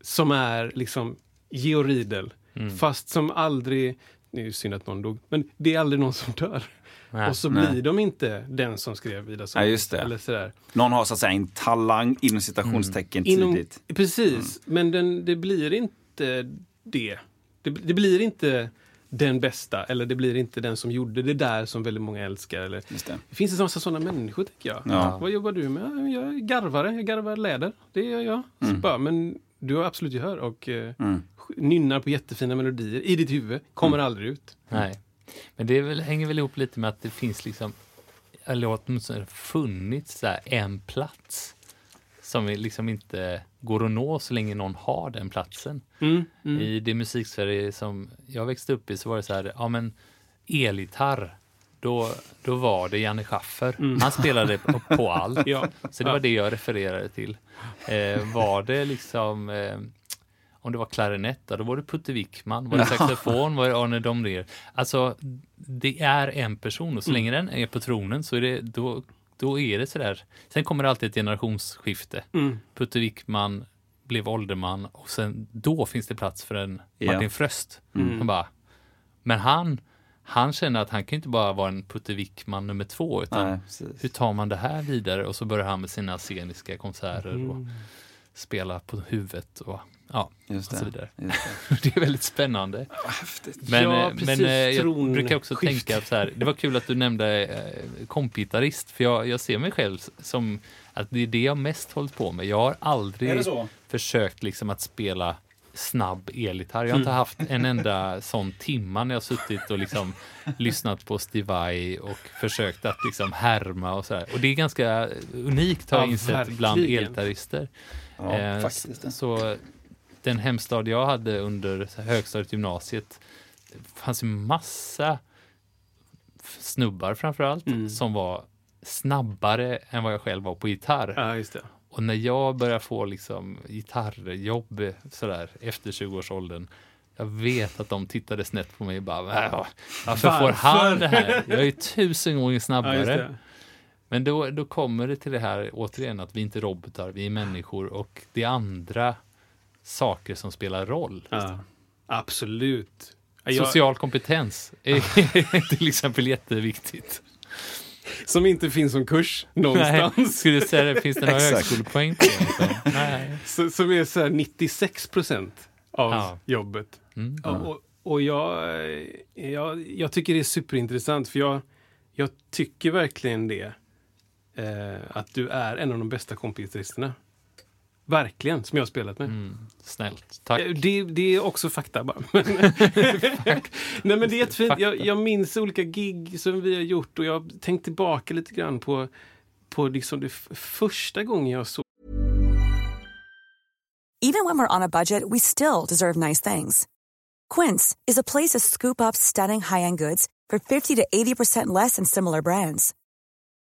som är liksom Georg Riedel, Mm. fast som aldrig, det är ju synd att någon dog, men det är aldrig någon som dör. Nej. Och så Nej. blir de inte den som skrev Ida Ja, just det. Eller sådär. Någon har så att säga en talang inom citationstecken Inom, tidigt. precis, men den, det blir inte det. det. Det blir inte den bästa, eller det blir inte den som gjorde det där som väldigt många älskar. Eller, Just det. det finns en massa sådana människor, tänker jag. Ja. Vad jobbar du med? "Ja, Jag är garvare, jag garvar läder. Det gör jag. Så bara, men du har absolut gehör och eh, Mm. Nynnar på jättefina melodier i ditt huvud. Kommer aldrig ut. Nej. Men det väl, hänger väl ihop lite med att det finns liksom, eller åtminstone funnits så en plats som liksom inte går att nå så länge någon har den platsen. Mm, mm. I det musiksverige som jag växte upp i så var det så här, ja men elgitarr, då, då var det Janne Schaffer. Han spelade på, på allt. Mm. Ja. Så det var det jag refererade till. Eh, var det liksom, eh, om det var klarinett, då var det Putte Wickman. Var det saxofon var det Arne Domrer. Alltså, det är en person och så länge den är på tronen så är det, då, då är det sådär. Sen kommer det alltid ett generationsskifte. Mm. Putte Wickman blev ålderman och sen då finns det plats för en Ja. Martin Fröst. Mm. Han bara, men han, han känner att han kan inte bara vara en Putte Wickman nummer två, utan Nej, hur tar man det här vidare? Och så börjar han med sina sceniska konserter och Mm. Spela på huvudet och ja, Just och så det. vidare. Just det. Det är väldigt spännande. Häftigt. Men, Ja, eh, precis. men eh, jag Tronskift. brukar också tänka så här, det var kul att du nämnde eh, kompgitarrist, för jag, jag ser mig själv som att det är det jag mest hållit på med. Jag har aldrig försökt liksom att spela snabb elgitarr. Jag har inte Mm. haft en enda sån timma när jag suttit och liksom lyssnat på Steve Vai och försökt att liksom härma och så här. Och det är ganska unikt har jag Ja, insett verkligen. bland elgitarrister. Ja, Eh, faktiskt. Så den hemstad jag hade under högstadiet, gymnasiet, fanns ju massa snubbar framförallt Mm. som var snabbare än vad jag själv var på gitarr. Ja, just det. Och när jag började få liksom gitarrjobb sådär efter 20-årsåldern, jag vet att de tittade snett på mig och bara, "Vä- varför får Varför?" han det här? Jag är ju tusen gånger Ja, just snabbare. det. Men då, då kommer det till det här återigen att vi inte är robotar, vi är människor och det är andra saker som spelar roll. Ja, absolut. Jag, Social kompetens är till exempel jätteviktigt. som inte finns som kurs Nej, någonstans. skulle du säga det, finns det några högskolepoäng på Nej. Så, som är så här 96 procent av Ja. jobbet. Mm. Ja, Och, och jag, jag, jag tycker det är superintressant för jag, jag tycker verkligen det. Eh, att du är en av de bästa kompisaristerna. Verkligen, som jag har spelat med. Mm. Snällt, tack. Eh, Det, det är också fakta bara. Nej men det är jättefint. Jag, jag minns olika gig som vi har gjort och jag har tänkt tillbaka lite grann på, på liksom det första gången jag såg Even when we're on a budget, we still deserve nice things. Quince is a place to scoop up stunning high-end goods for 50 to 80% less than similar brands.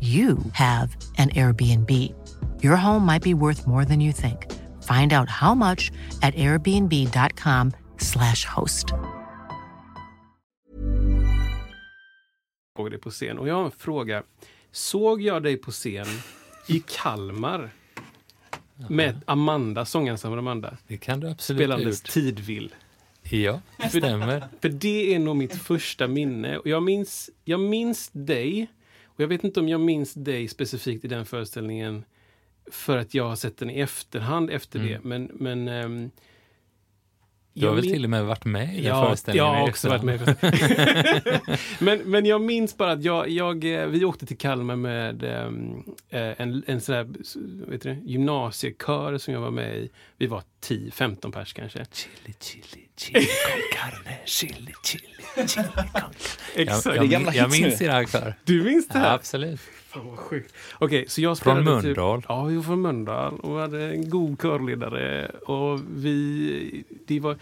you have an Airbnb. Your home might be worth more than you think. Find out how much at airbnb.com/slash host. dig på scen. Och jag har en fråga. Såg jag dig på scen i Kalmar med Amanda, sångensemble Amanda, Det kan du absolut spelandes. Tidvill? Ja, det stämmer. För det är nog mitt första minne. Och jag minns, jag minns dig. Och jag vet inte om jag minns dig specifikt i den föreställningen för att jag har sett den i efterhand efter Mm. det. Men, men ehm, Du har väl min- till och med varit med i den Ja, föreställningen? jag har också varit med. men, men jag minns bara att jag, jag, eh, vi åkte till Kalmar med eh, en, en sån här vet du, gymnasiekör som jag var med i. Vi var 10-15 pers kanske. Chili, chili, chili con carne, chili, chili, chili con carne. Exakt. Jag, jag, jag minns era kör. Du minns det Ja, här? absolut. Fan vad sjukt. Okej, så jag Från spelade Mölndal? Typ, ja, vi var från Mölndal och hade en god körledare. Och vi, det var,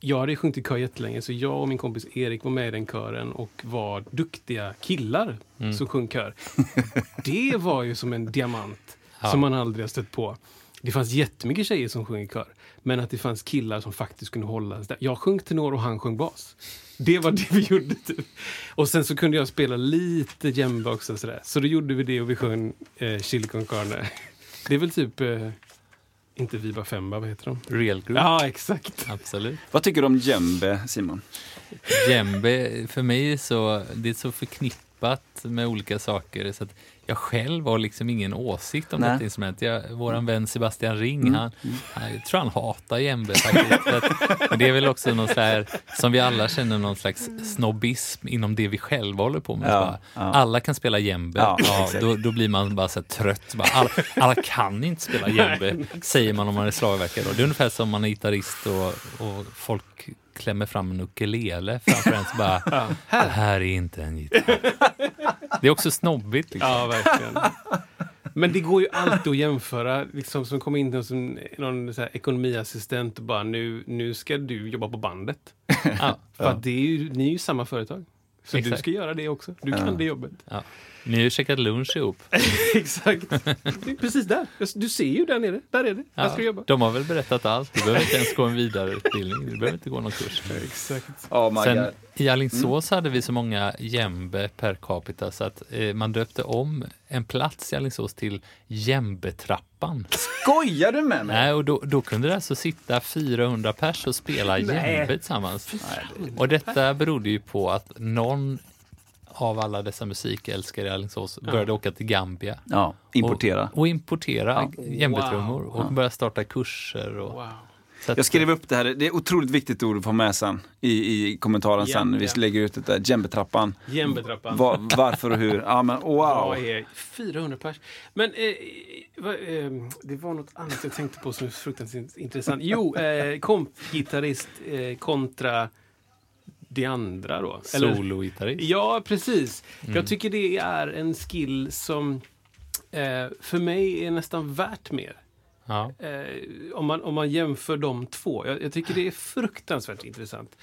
jag hade sjungit i kör jättelänge så jag och min kompis Erik var med i den kören och var duktiga killar Mm. som sjöng kör. Det var ju som en diamant Ja. som man aldrig har stött på. Det fanns jättemycket tjejer som sjöng i kör. Men att det fanns killar som faktiskt kunde hålla. Jag sjöng tenor och han sjöng bas. Det var det vi gjorde. Typ. Och sen så kunde jag spela lite djembe också. Sådär. Så då gjorde vi det och vi sjöng eh, Chili con carne. Det är väl typ, eh, inte Viva Femba, vad heter de? Real group. Ja, exakt. Absolut. Vad tycker du om djembe, Simon? Djembe, för mig så, det är så förknippat med olika saker. Så att jag själv har liksom ingen åsikt om Nej. detta instrument. Jag, våran vän Sebastian Ring, han, han, jag tror han hatar djembe faktiskt. Att, det är väl också någon här, som vi alla känner någon slags snobbism inom det vi själva håller på med. Ja, Bara, ja. Alla kan spela djembe, Ja, ja, då, då blir man bara så trött. Bara, alla, alla kan inte spela djembe, säger man om man är slagverkare. Det är ungefär som man är gitarrist och, och folk klämmer fram en ukulele framför en så bara, det här är inte en gitarr. Det är också snobbigt. Liksom. Ja, verkligen. Men det går ju alltid att jämföra. Liksom, som kom in som någon så här ekonomiassistent och bara nu, nu ska du jobba på bandet. Ja, För att det är ju, ni är ju samma företag. Så du Exakt. ska göra det också. Du kan det jobbet. Ja. Ni har ju käkat lunch ihop. Exakt. Precis där. Du ser ju där nere. Där är det. Där ska du jobba. de har väl berättat allt. Du behöver inte ens gå en vidareutbildning. Du behöver inte gå någon kurs. Exakt. Oh my Sen God. i Alingsås hade vi så många jämbe per capita så att eh, man döpte om en plats i Alingsås till Jämbetrappan. Skojar du med mig? Nej, och då, då kunde det alltså sitta 400 pers och spela jämbe tillsammans. Och detta berodde ju på att någon av alla dessa musikälskare i Alingsås började åka till Gambia. Ja, importera. Och, och importera Ja. djembetrummor Wow. och börja starta kurser. Och, Wow. att- Jag skrev upp det här, det är otroligt viktigt ord att få med sen i, i kommentaren Ja, sen. Vi ja. lägger ut det där, djembetrappan. Jämbetrappan. Var, varför och hur. Ja men wow. Vad är 400 pers? Men eh, vad, eh, det var något annat jag tänkte på som är fruktansvärt intressant. Jo, eh, kompgitarrist eh, kontra det andra då. Sologitarrist. Ja, precis. Jag tycker det är en skill som eh, för mig är nästan värt mer. Ja. Eh, om, man, om man jämför de två. Jag, jag tycker det är fruktansvärt intressant.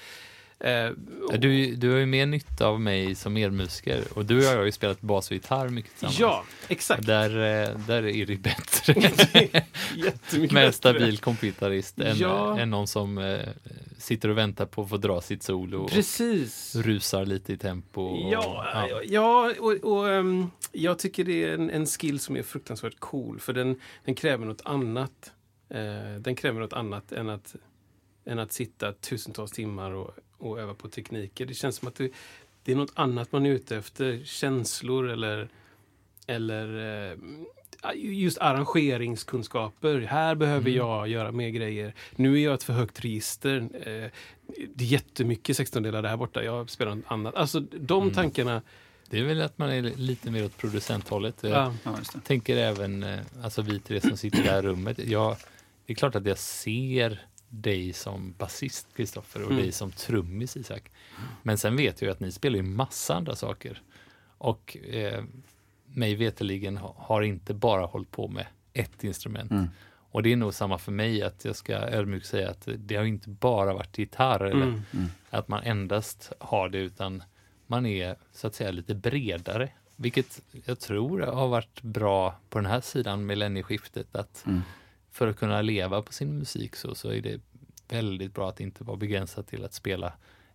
Eh, Du, du har ju mer nytta av mig som elmusiker och du och jag har ju spelat bas och gitarr mycket tillsammans. ja, exakt. Där, eh, där är det bättre Jättemycket en stabil kompgitarrist än, Ja. än någon som eh, sitter och väntar på att få dra sitt solo och Precis. rusar lite i tempo. Och, Ja, ja. och, och ehm, jag tycker det är en, en skill som är fruktansvärt cool för den, den kräver något annat. Eh, den kräver något annat än att, än att sitta tusentals timmar och, och öva på tekniker. Det känns som att det, det är något annat man är ute efter. Känslor eller, eller eh, just arrangeringskunskaper. Här behöver jag göra mer grejer. Nu är jag ett för högt register. Eh, det är jättemycket 16-delade här borta. Jag spelar något annat. Alltså de tankarna. Det är väl att man är lite mer åt producenthållet. Jag Ja. Tänker även, eh, alltså vi tre som sitter i det här rummet. Jag, det är klart att jag ser dig som basist, Kristoffer, och Mm. dig som trummis, Isak. Men sen vet jag ju att ni spelar ju massa andra saker. Och eh, mig veteligen har inte bara hållit på med ett instrument. Mm. Och det är nog samma för mig, att jag ska ödmjukt säga att det har inte bara varit gitarr, eller Mm. att man endast har det, utan man är så att säga lite bredare. Vilket jag tror har varit bra på den här sidan millennieskiftet. Att Mm. För att kunna leva på sin musik så, så är det väldigt bra att inte vara begränsad till att spela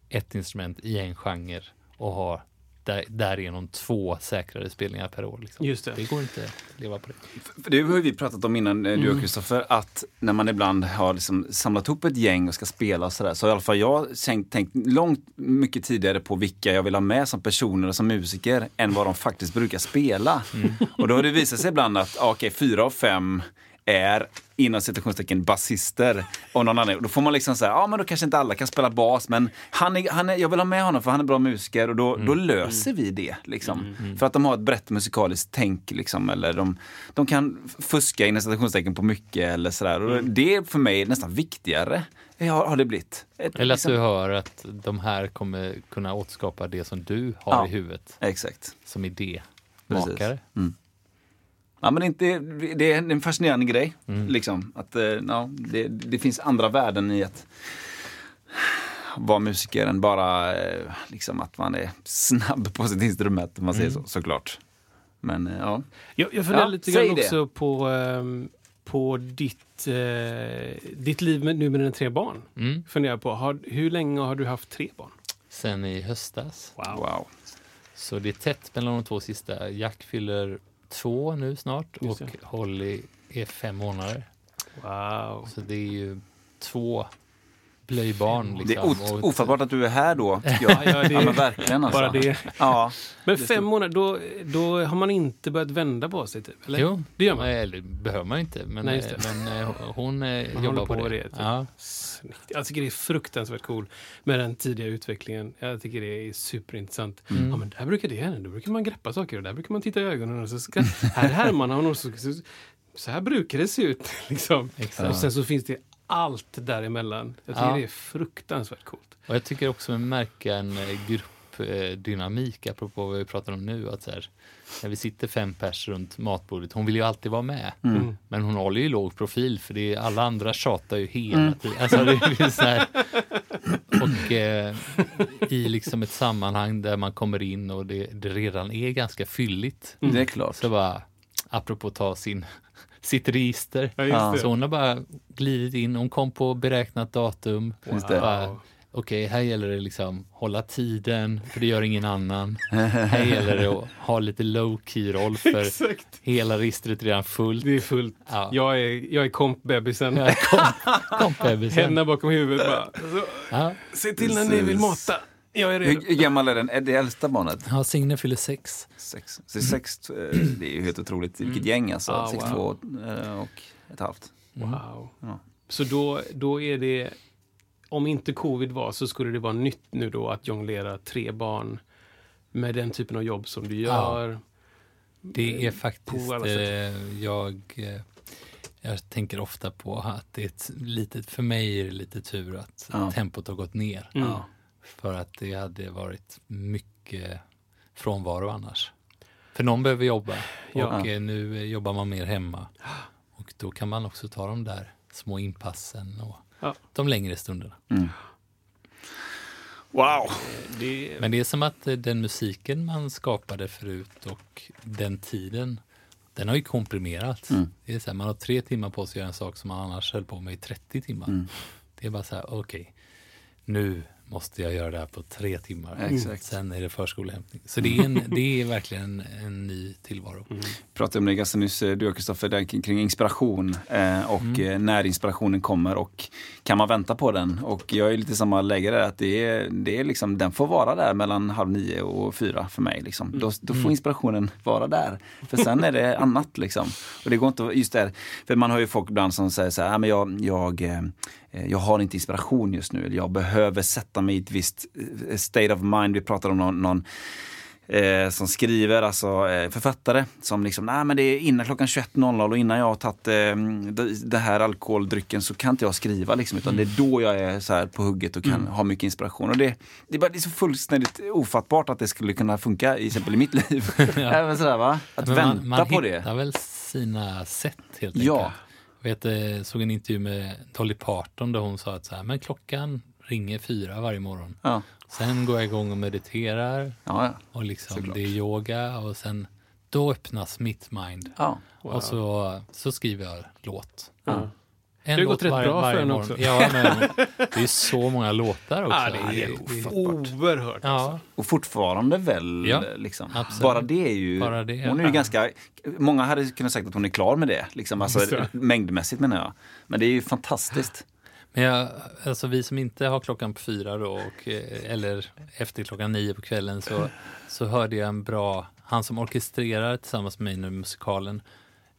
ett instrument i en genre och ha där, därigenom två säkrare spelningar per år. Liksom. Just det. det går inte att leva på det. För det har ju vi pratat om innan, eh, du Mm. och Kristoffer, att när man ibland har liksom samlat ihop ett gäng och ska spela och sådär, så har i alla fall jag tänkt, tänkt långt mycket tidigare på vilka jag vill ha med som personer och som musiker än vad de faktiskt brukar spela. Mm. Och då har det visat sig ibland att, okej, fyra av fem är inom citationstecken basister. Och någon annan. Då får man liksom säga, ja men då kanske inte alla kan spela bas, men han är, han är, jag vill ha med honom för han är bra musiker och då, då löser vi det. Liksom. För att de har ett brett musikaliskt tänk, liksom, eller de, de kan fuska inom citationstecken på mycket eller sådär. Och det är för mig nästan viktigare, har, har det blivit. Ett, Eller att liksom- du hör att de här kommer kunna återskapa det som du har Ja. i huvudet Exakt. som Precis. idémakare. Ja, men inte, det är en fascinerande grej. Liksom, att, eh, ja, det, det finns andra värden i att vara musiker än bara eh, liksom, att man är snabb på sitt instrument, om man säger så, såklart. Men eh, ja. Jag, jag funderar Ja, lite grann det. också på, ehm, på ditt, eh, ditt liv med, nu med dina tre barn. Mm. Funderar på, har, hur länge har du haft tre barn? Sen i höstas. Wow. Wow. Så det är tätt mellan de två sista. Jack fyller två nu snart och. Holly är fem månader. wow. Så det är ju två blöj barn. Liksom, Det är och- ofattbart att du är här då, jag. Ja, det- ja, men verkligen alltså. Bara det. Ja. Men fem månader, då, då har man inte börjat vända på sig? Typ, eller? Jo, det gör man. Nej, Eller behöver man inte. Men, Nej, men eh, hon eh, Man jobbar på, på det. det, typ. Ja. Jag tycker det är fruktansvärt cool med den tidiga utvecklingen. Jag tycker det är superintressant. Mm. Ja, men där brukar det hända. Då brukar man greppa saker och där brukar man titta i ögonen. Och så ska, här härmar man och så, så, så här brukar det se ut. Liksom. Exakt. Och sen så finns det allt däremellan. Jag tycker Ja. det är fruktansvärt coolt. Och jag tycker också att märka en eh, gruppdynamik, apropå vad vi pratar om nu. Att så här, när vi sitter fem pers runt matbordet, hon vill ju alltid vara med. Mm. Men hon håller ju låg profil för det är, alla andra tjatar ju hela tiden. Alltså, det är så här, och eh, i liksom ett sammanhang där man kommer in och det, det redan är ganska fylligt. Det är klart. Så bara, apropå ta sin, sitt register. Ja. Så hon har bara glidit in, hon kom på beräknat datum. Just. Bara, Okej, här gäller det liksom hålla tiden, för det gör ingen annan. Här gäller det att ha lite low key roll för Exakt. hela registret är redan fullt. Det är fullt. Ja. Jag är, jag är kompbebisen. Ja, kom, kom bebisen. Händerna bakom huvudet bara. Så, Ja. Se till när ni vill mata. Jag är redo. Hur gammal är den? Är det äldsta barnet? ja, Signe fyller sex. Sex. Så sex, eh, det är ju helt otroligt. Vilket gäng alltså. Ah, Sex, wow. två eh, och ett halvt. Wow. Ja. Så då, då är det, om inte covid var så skulle det vara nytt nu då att jonglera tre barn med den typen av jobb som du gör. Det är faktiskt, eh, jag, eh, jag tänker ofta på att det är ett litet, för mig är det lite tur att Ja. tempot har gått ner. Mm. Ja. För att det hade varit mycket frånvaro annars. För någon behöver jobba Ja. och eh, nu eh, jobbar man mer hemma. Och då kan man också ta de där små inpassen och Ja. de längre stunderna. Wow! Det, Men det är som att eh, den musiken man skapade förut och den tiden, den har ju komprimerats. Mm. Det är så här, man har tre timmar på sig att göra en sak som man annars höll på med i 30 timmar. Mm. Det är bara så här, okej, nu måste jag göra det här på tre timmar. Exakt. Sen är det förskolehämtning. Så det är, en, det är verkligen en ny tillvaro. Mm. pratade om det ganska nyss, eh, du och Kristoffer, kring, inspiration eh, och Mm. eh, när inspirationen kommer och kan man vänta på den? Och jag är lite i samma läge där, att det är, det är liksom, den får vara där mellan halv nio och fyra för mig. Liksom. Då, då får inspirationen vara där. För sen är det annat liksom. Och det går inte, just där, för man har ju folk ibland som säger så här, "Ah, men jag, jag, jag har inte inspiration just nu, eller jag behöver sätta mig i ett visst eh, state of mind. Vi pratar om någon, någon eh, som skriver, alltså eh, författare som liksom, nej men det är innan klockan 21.00 och innan jag har tagit eh, det- det här alkoholdrycken så kan inte jag skriva liksom, utan det är då jag är så här på hugget och kan ha mycket inspiration. Och det, det, är bara, det är så fullständigt ofattbart att det skulle kunna funka i exempel i mitt liv. Även sådär va? Att Men vänta man, man på det. hittar väl sina sätt helt Ja. enkelt. Jag vet, eh, såg en intervju med Dolly Parton där hon sa att så här, men klockan ringer fyra varje morgon. Ja, Sen går jag igång och mediterar ja, ja. och liksom, Såklart. det är yoga och sen då öppnas mitt mind. ja. Och så, så skriver jag låt. ja. En Det har gått rätt bra för henne också. Ja, men det är så många låtar också. Ah, det är helt oerhört. Ja, Och fortfarande väl, Ja, liksom. Bara det är ju... Bara det, hon är ju ja. ganska... Många hade kunnat sagt att hon är klar med det, liksom, alltså, det. mängdmässigt menar jag. Men det är ju fantastiskt. Men jag, alltså vi som inte har klockan på fyra då, och, eh, eller efter klockan nio på kvällen så, så hörde jag en bra, han som orkestrerar tillsammans med mig nu musikalen,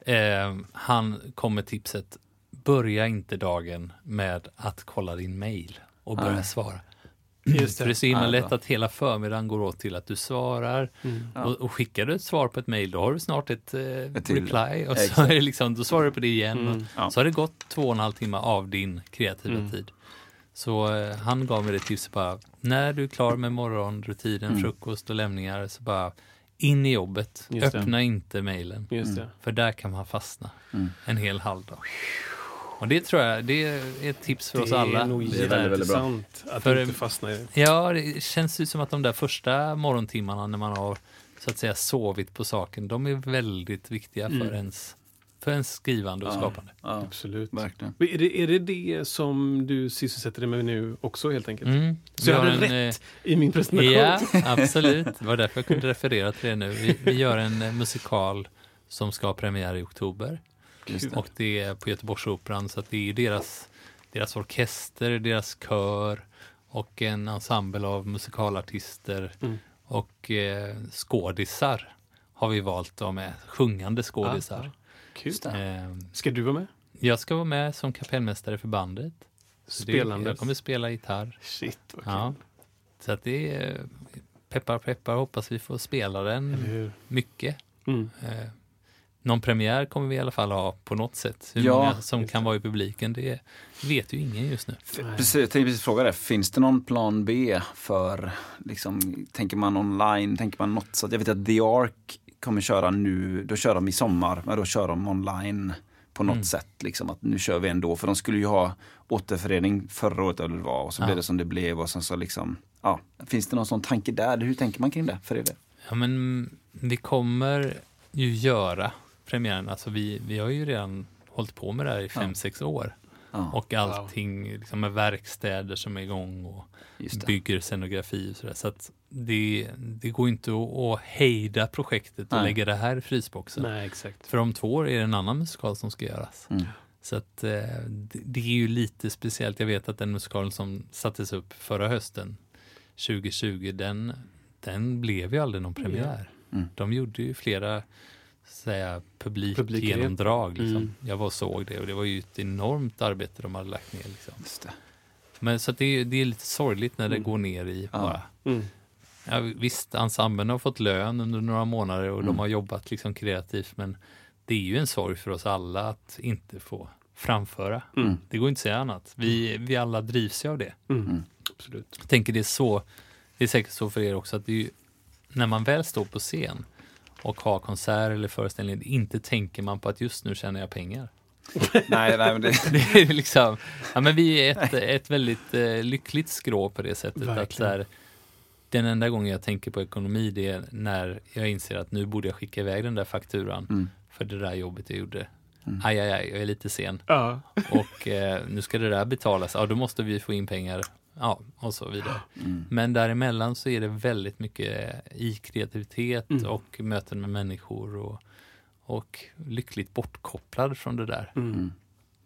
eh, han kom med tipset, börja inte dagen med att kolla din mail och börja Nej. svara. Just För det är det. så himla Ja, det lätt att hela förmiddagen går åt till att du svarar. Mm. Ja. Och, och skickar du ett svar på ett mejl, då har du snart ett, eh, Ett reply. Och så är det liksom, då svarar du på det igen. Mm. Och Ja. Så har det gått två och en halv timme av din kreativa Mm. tid. Så eh, han gav mig det tipset bara, när du är klar med morgonrutinen, Mm. frukost och lämningar, så bara in i jobbet. Just det. Öppna inte mejlen. Just det. För där kan man fastna Mm. en hel halvdag. Och det tror jag, det är ett tips för oss det alla. är nog Det är väldigt, väldigt bra. sant att För- inte fastna i Ja, det känns ju som att de där första morgontimmarna när man har så att säga sovit på saken, de är väldigt viktiga för, Mm. ens, för ens skrivande och Ja. skapande. Ja, Absolut. verkligen. Är det, är det det som du sysselsätter dig med nu också helt enkelt? Mm. Så jag hade en, rätt i min presentation? Ja, absolut. Det var därför jag kunde referera till det nu. Vi, vi gör en eh, musikal som ska ha premiär i oktober. Det. Och det är på Göteborgsoperan, så att det är deras, deras orkester, deras kör och en ensemble av musikalartister Mm. och eh, skådisar har vi valt att med. Sjungande skådisar. Kul. Eh, Ska du vara med? jag ska vara med som kapellmästare för bandet. Spelandes? Jag kommer spela gitarr. Shit, vad kul. Ja. Så att det är peppar peppar, hoppas vi får spela den mycket. Mm. Eh, någon premiär kommer vi i alla fall ha på något sätt. Hur Ja, många som kan vara i publiken, det vet ju ingen just nu. Precis, jag tänkte precis fråga det. Finns det någon plan B för, liksom, tänker man online, tänker man något så att jag vet att The Ark kommer köra nu, då kör de i sommar, men då kör de online på något Mm. sätt. Liksom, att nu kör vi ändå, för de skulle ju ha återförening förra året eller vad det och så Ja. blev det som det blev och sen så liksom, ja. Finns det någon sån tanke där? Hur tänker man kring det för er? Ja, men vi kommer ju göra premiären. Alltså vi, vi har ju redan hållit på med det här i fem, Ja. sex år. Ja, Och allting liksom med verkstäder som är igång och bygger scenografi och sådär. Så att det, det går inte att, att hejda projektet och Nej. lägga det här i frysboxen. Nej, exakt. För om två år är det en annan musikal som ska göras. Mm. Så att eh, det, det är ju lite speciellt. Jag vet att den musikalen som sattes upp förra hösten, 2020, den, den blev ju aldrig någon premiär. Mm. De gjorde ju flera säga, Publikrep. publikgenomdrag. Liksom. Mm. Jag var och såg det och det var ju ett enormt arbete de hade lagt ner. Liksom. Just det. Men så att det, är- det är lite sorgligt när det Mm. går ner i Ja. bara Mm. Ja, visst, ensemblen har fått lön under några månader och Mm. de har jobbat liksom kreativt men det är ju en sorg för oss alla att inte få framföra. Mm. Det går inte att säga annat. Vi, vi alla drivs ju av det. Mm. Mm. Absolut. Jag tänker det är så, det är säkert så för er också, att det är ju, när man väl står på scen och har konsert eller föreställning, inte tänker man på att just nu tjänar jag pengar. nej, nej, men det, Det är liksom, ja, men vi är ett, ett väldigt eh, lyckligt skrå på det sättet. Att så här, den enda gången jag tänker på ekonomi det är när jag inser att nu borde jag skicka iväg den där fakturan Mm. för det där jobbet jag gjorde. Mm. Aj, aj, aj, jag är lite sen Ja. och eh, nu ska det där betalas. Ja, då måste vi få in pengar. Ja, och så vidare. mm. Men däremellan så är det väldigt mycket i kreativitet Mm. och möten med människor och, och lyckligt bortkopplad från det där. Mm. Mm.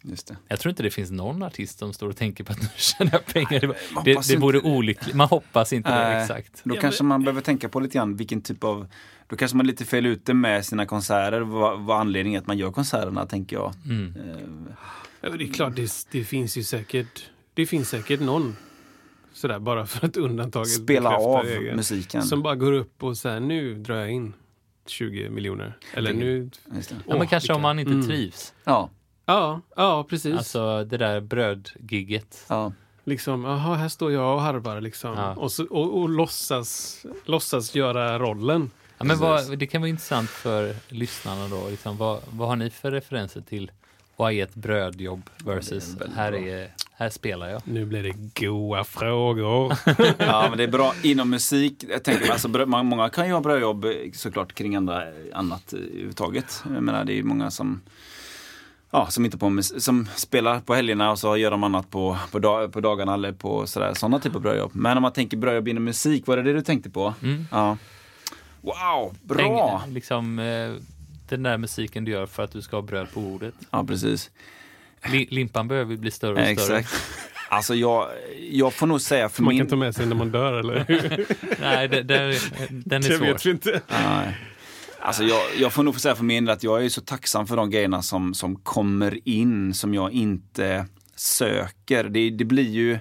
Just det. Jag tror inte det finns någon artist som står och tänker på att nu tjänar jag pengar. Det, hoppas det vore olyckligt. Man hoppas inte det Nej. exakt. Då Ja, kanske man behöver tänka på lite grann vilken typ av Då kanske man är lite fel ute med sina konserter, vad, vad anledningen är att man gör konserterna, tänker jag. Mm. Eh, Ja, det är klart, det, det finns ju säkert, det finns säkert någon sådär bara för att undantaget Spela av regeln, musiken. Som bara går upp och säger nu drar jag in 20 miljoner. Eller Det- nu... Det. Ja, men Åh, kanske om vilka- man inte mm. trivs. Ja, Ja, ja precis. Alltså det där brödgigget. ja. Liksom, jaha, här står jag och harvar liksom. Ja. Och, så, och, och låtsas, låtsas göra rollen. Ja, men vad, det kan vara intressant för lyssnarna då. Liksom, vad, vad har ni för referenser till vad är ett brödjobb versus här, är, här spelar jag? Nu blir det goa frågor. ja, men det är bra inom musik. Jag tänker, alltså, många- många kan ju ha brödjobb eh, såklart kring andra, annat eh, överhuvudtaget. Jag menar, det är ju många som Ja, som, inte på, som spelar på helgerna och så gör de annat på, på, dag, på dagarna eller på sådär, sådana typer av brödjobb. Men om man tänker brödjobb inom musik, var det det du tänkte på? Mm. Ja. Wow, bra! Tänk, liksom, eh, den där musiken du gör för att du ska ha bröd på bordet. Ja, precis. Li- limpan behöver bli större och större. Exakt. Alltså jag, jag får nog säga för man min... kan ta med sig när man dör, eller? Nej, det, det, den är Det svår. vet vi inte. Nej. Alltså jag, jag får nog få säga för min del att jag är så tacksam för de grejerna som, som kommer in som jag inte söker. Det, det blir ju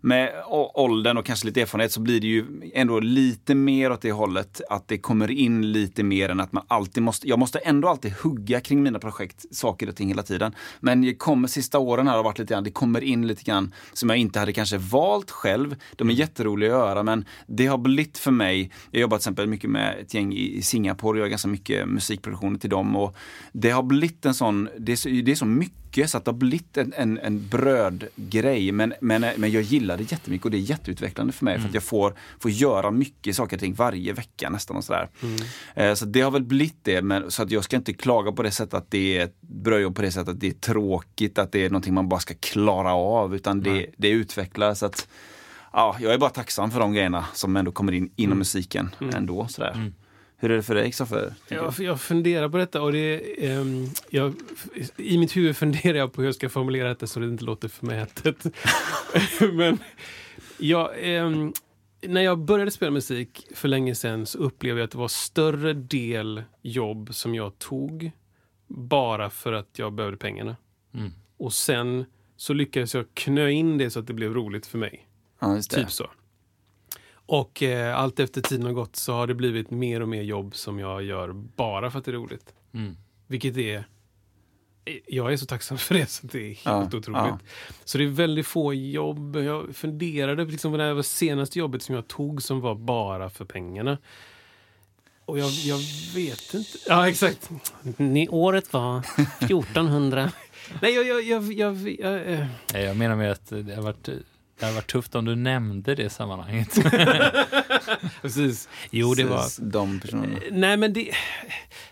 med åldern och kanske lite erfarenhet så blir det ju ändå lite mer åt det hållet att det kommer in lite mer än att man alltid måste, jag måste ändå alltid hugga kring mina projekt, saker och ting hela tiden. Men det kommer sista åren här har varit lite grann, det kommer in lite grann som jag inte hade kanske valt själv. De är jätteroliga att göra men det har blivit för mig, jag jobbar till exempel mycket med ett gäng i i Singapore, jag gör ganska mycket musikproduktioner till dem och det har blivit en sån, det är så, det är så mycket så att det har blivit en, en, en brödgrej. Men, men, men jag gillar det jättemycket och det är jätteutvecklande för mig för att jag får, får göra mycket saker och ting varje vecka nästan och sådär. Eh, Så det har väl blivit det, men, så att jag ska inte klaga på det sättet att det är ett brödjobb på det sättet att det är tråkigt, att det är någonting man bara ska klara av, utan det, det utvecklas. Så att, ja, jag är bara tacksam för de grejerna som ändå kommer in inom musiken ändå. Sådär. Hur är det för dig, Kristoffer? Jag, jag funderar på detta och det, ehm, jag, i mitt huvud funderar jag på hur jag ska formulera detta så det inte låter förmätet. Men jag, ehm, när jag började spela musik för länge sedan så upplevde jag att det var större del jobb som jag tog bara för att jag behövde pengarna. Mm. Och sen så lyckades jag knö in det så att det blev roligt för mig. Ja. Typ så. Och eh, allt efter tiden har gått så har det blivit mer och mer jobb som jag gör bara för att det är roligt. Mm. Vilket är... eh, Jag är så tacksam för det så det är helt Ja, otroligt. ja. Så det är väldigt få jobb. Jag funderade liksom på det här var senaste jobbet som jag tog som var bara för pengarna. Och jag, jag vet inte. Ja, exakt. Ni, året var 1400. Nej, jag... jag, jag, jag, jag, eh, Nej, Jag menar med att det har varit det har varit tufft om du nämnde det sammanhanget. precis. Jo, det var... De personerna. Nej, men det...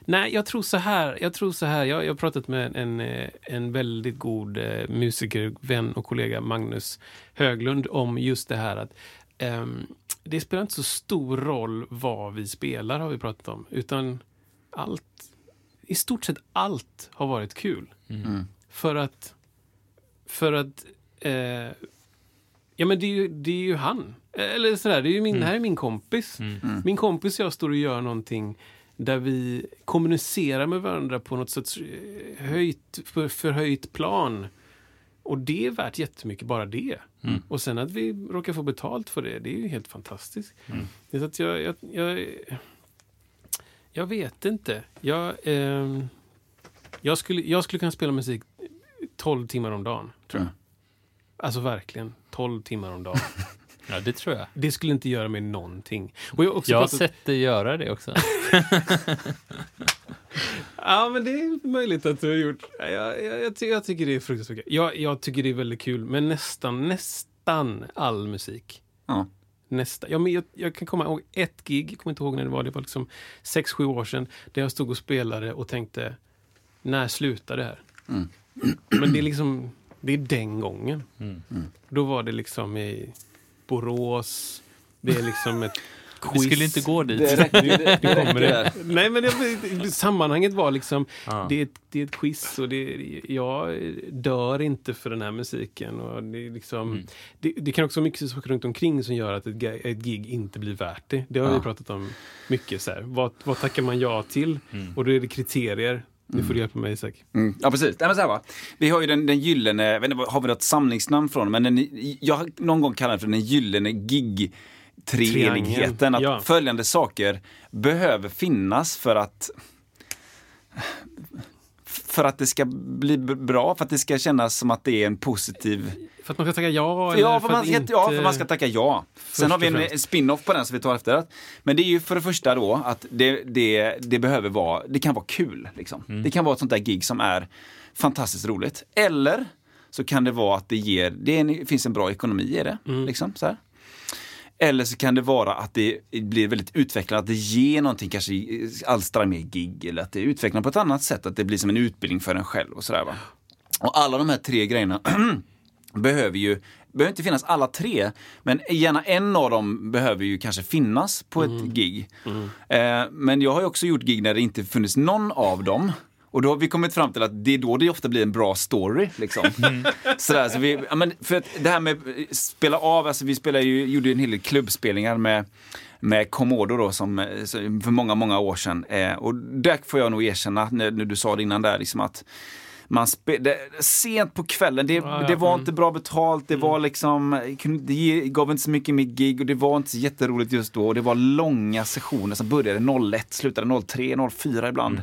Nej, jag tror så här. Jag tror så här. Jag, jag har pratat med en, eh, en väldigt god eh, musiker, vän och kollega, Magnus Höglund, om just det här att ehm, det spelar inte så stor roll vad vi spelar, har vi pratat om, utan allt, i stort sett allt har varit kul. Mm. För att, för att, eh, ja men det är ju, det är ju han. Eller sådär, det är ju min, det här är min kompis. Mm. Min kompis och jag står och gör någonting där vi kommunicerar med varandra på något sorts eh, höjt, för, förhöjt plan. Och det är värt jättemycket, bara det. Mm. Och sen att vi råkar få betalt för det, det är ju helt fantastiskt. Mm. Det är så att jag, jag, jag, jag vet inte. Jag, ehm, jag, skulle, jag skulle kunna spela musik 12 timmar om dagen, tror jag. Alltså verkligen, 12 timmar om dagen. Ja, det tror jag. Det skulle inte göra mig någonting. Och jag, också Jag har pratat- sett dig göra det också. Ja, men det är möjligt att du har gjort. Jag, jag, jag, ty- jag tycker det är fruktansvärt. Jag, jag tycker det är väldigt kul med nästan, nästan all musik. Ja. Nästa. Ja, men jag, jag kan komma ihåg ett gig, jag kommer inte ihåg när det var, det var liksom sex sju år sedan, där jag stod och spelade och tänkte, när slutar det här? Mm. Men det är liksom, det är den gången. Mm. Då var det liksom i Borås, det är liksom ett quiz. Vi skulle inte gå dit. Det räcker. Det, det Kommer det? där. Nej, men det, sammanhanget var liksom, Ja. det, är ett, det är ett quiz och det, jag dör inte för den här musiken. Och det, är liksom, Mm. det, det kan också vara mycket saker runt omkring som gör att ett, ett gig inte blir värt det. Det har Ja. vi pratat om mycket. Så här. Vad, vad tackar man ja till? Mm. Och då är det kriterier. Nu får du hjälpa mig Isak. Mm, ja, precis. Nej, men så här, va? Vi har ju den, den gyllene, inte, har vi något samlingsnamn från men den, jag har någon gång kallat den för den gyllene gig treenigheten. Att ja. följande saker behöver finnas för att för att det ska bli bra, för att det ska kännas som att det är en positiv... För att man ska tacka ja? eller Ja, för, man att ska, inte... ja, för man ska tacka ja. Sen har vi en spin-off på den som vi tar efter. Men det är ju för det första då att det, det, det behöver vara, det kan vara kul. Liksom. Det kan vara ett sånt där gig som är fantastiskt roligt. Eller så kan det vara att det ger, det en, finns en bra ekonomi i det. Liksom, så här. Eller så kan det vara att det blir väldigt utvecklande, att det ger någonting, kanske alstrar mer gig eller att det utvecklar på ett annat sätt, att det blir som en utbildning för en själv och sådär. Va? Och alla de här tre grejerna behöver ju, behöver inte finnas alla tre, men gärna en av dem behöver ju kanske finnas på ett gig. Eh, men jag har ju också gjort gig när det inte funnits någon av dem. Och då har vi kommit fram till att det är då det ofta blir en bra story. Liksom. Sådär, så vi, ja, men för att det här med eh, spela av, alltså vi spelade ju, gjorde en hel del klubbspelningar med med Komodo då som, eh, för många, många år sedan. Eh, och där får jag nog erkänna, när, när du sa det innan där, liksom att man spe, det, sent på kvällen, det, ja, det var mm. inte bra betalt, det var liksom, kunde- det gav inte så mycket med gig och det var inte så jätteroligt just då. Och det var långa sessioner som började 01, slutade 03, 04 ibland.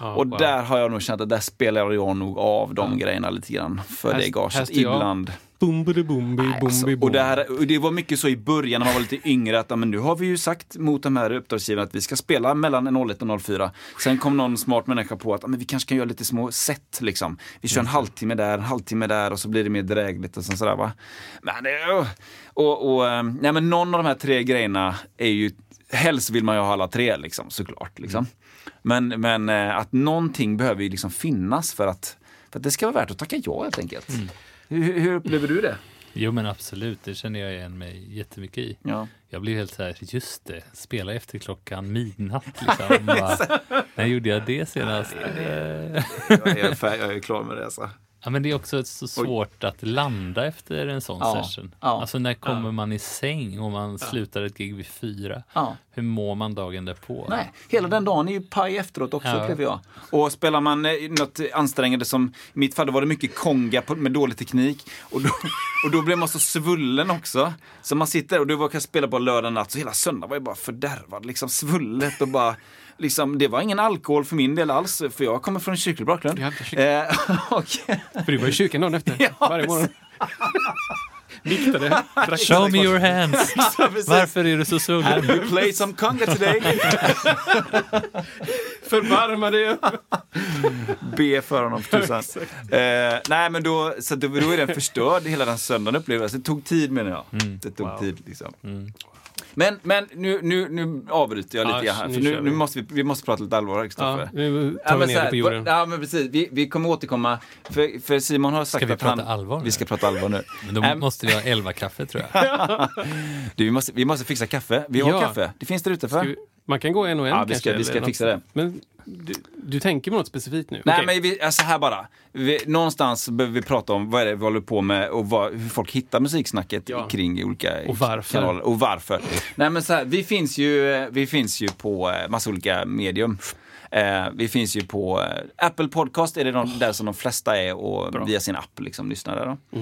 Ja, och wow. där har jag nog känt att där spelar jag nog av de grejerna lite grann för Här- det gaget ibland. Boom, boom, Nej, boom, alltså, bi, och, boom. det här, och det var mycket så i början när man var lite yngre att ja, men nu har vi ju sagt mot de här uppdragsgivarna att vi ska spela mellan 01 och 04. Sen kom någon smart människa på att ja, men vi kanske kan göra lite små set liksom. Vi kör en halvtimme där, en halvtimme där och så blir det mer drägligt och sådär va. Men, det- och, och, eh, nej, men någon av de här tre grejerna är ju, helst vill man ju ha alla tre liksom såklart. Liksom. Men, men eh, att någonting behöver ju liksom finnas för att, för att det ska vara värt att tacka ja helt enkelt. Hur, hur upplever du det? Jo men absolut, det känner jag igen mig jättemycket i. Ja. Jag blev helt så här, just det, spela efter klockan midnatt liksom. Bara, när gjorde jag det senast? Eh, Jag är, jag är klar med det. Alltså. Ja, men det är också så svårt att landa efter en sån Ja, session. ja. Alltså när kommer man i säng och man slutar ett gig vid fyra? Ja. Hur mår man dagen därpå? Nej, hela den dagen är ju paj efteråt också Ja. upplever jag. Och spelar man eh, något ansträngande som, i mitt fall då var det mycket konga med dålig teknik. Och då, och då blev man så svullen också. Så man sitter och du var kan spela på lördag natt så hela söndagen var jag bara fördärvad. Liksom svullet och bara Liksom, det var ingen alkohol för min del alls, för jag kommer från en kyrklig bakgrund. Eh, För du var i kyrkan dagen efter. Ja, varje morgon. Viktade. Show me your hands! Varför är du så svullen? We play some conga today. Förbarma dig. Be för honom för tusan. eh, nej men då, så då, då är den förstörd hela den söndagen upplevelse. Det tog tid menar jag. Det tog tid liksom. Men, men nu, nu, nu avbryter jag lite Ja, grann här. nu För nu, vi. nu måste vi, vi måste prata lite allvar här, Ja, Kristoffer. nu Ja, tar vi men ner det på jorden. Ja men precis, vi, vi kommer återkomma. För, för Simon har sagt vi att prata han... allvar nu? Vi ska prata allvar nu. Men då måste vi ha elva kaffe tror jag. du, vi, måste, vi måste fixa kaffe. Vi har Ja. kaffe. Det finns där ute för. Man kan gå en och en Ja, vi ska- kanske, vi ska fixa något. det. Men du, du tänker på något specifikt nu? Nej Okej. men vi, alltså här bara. Vi, någonstans behöver vi prata om vad är det vi håller på med och vad, hur folk hittar musiksnacket Ja. kring olika Och varför. kanaler. Och varför. Nej men så här, vi finns ju, vi finns ju på eh, massa olika medium. Eh, vi finns ju på eh, Apple Podcast, är det de, där som de flesta är och via sin app liksom lyssnar där. Då.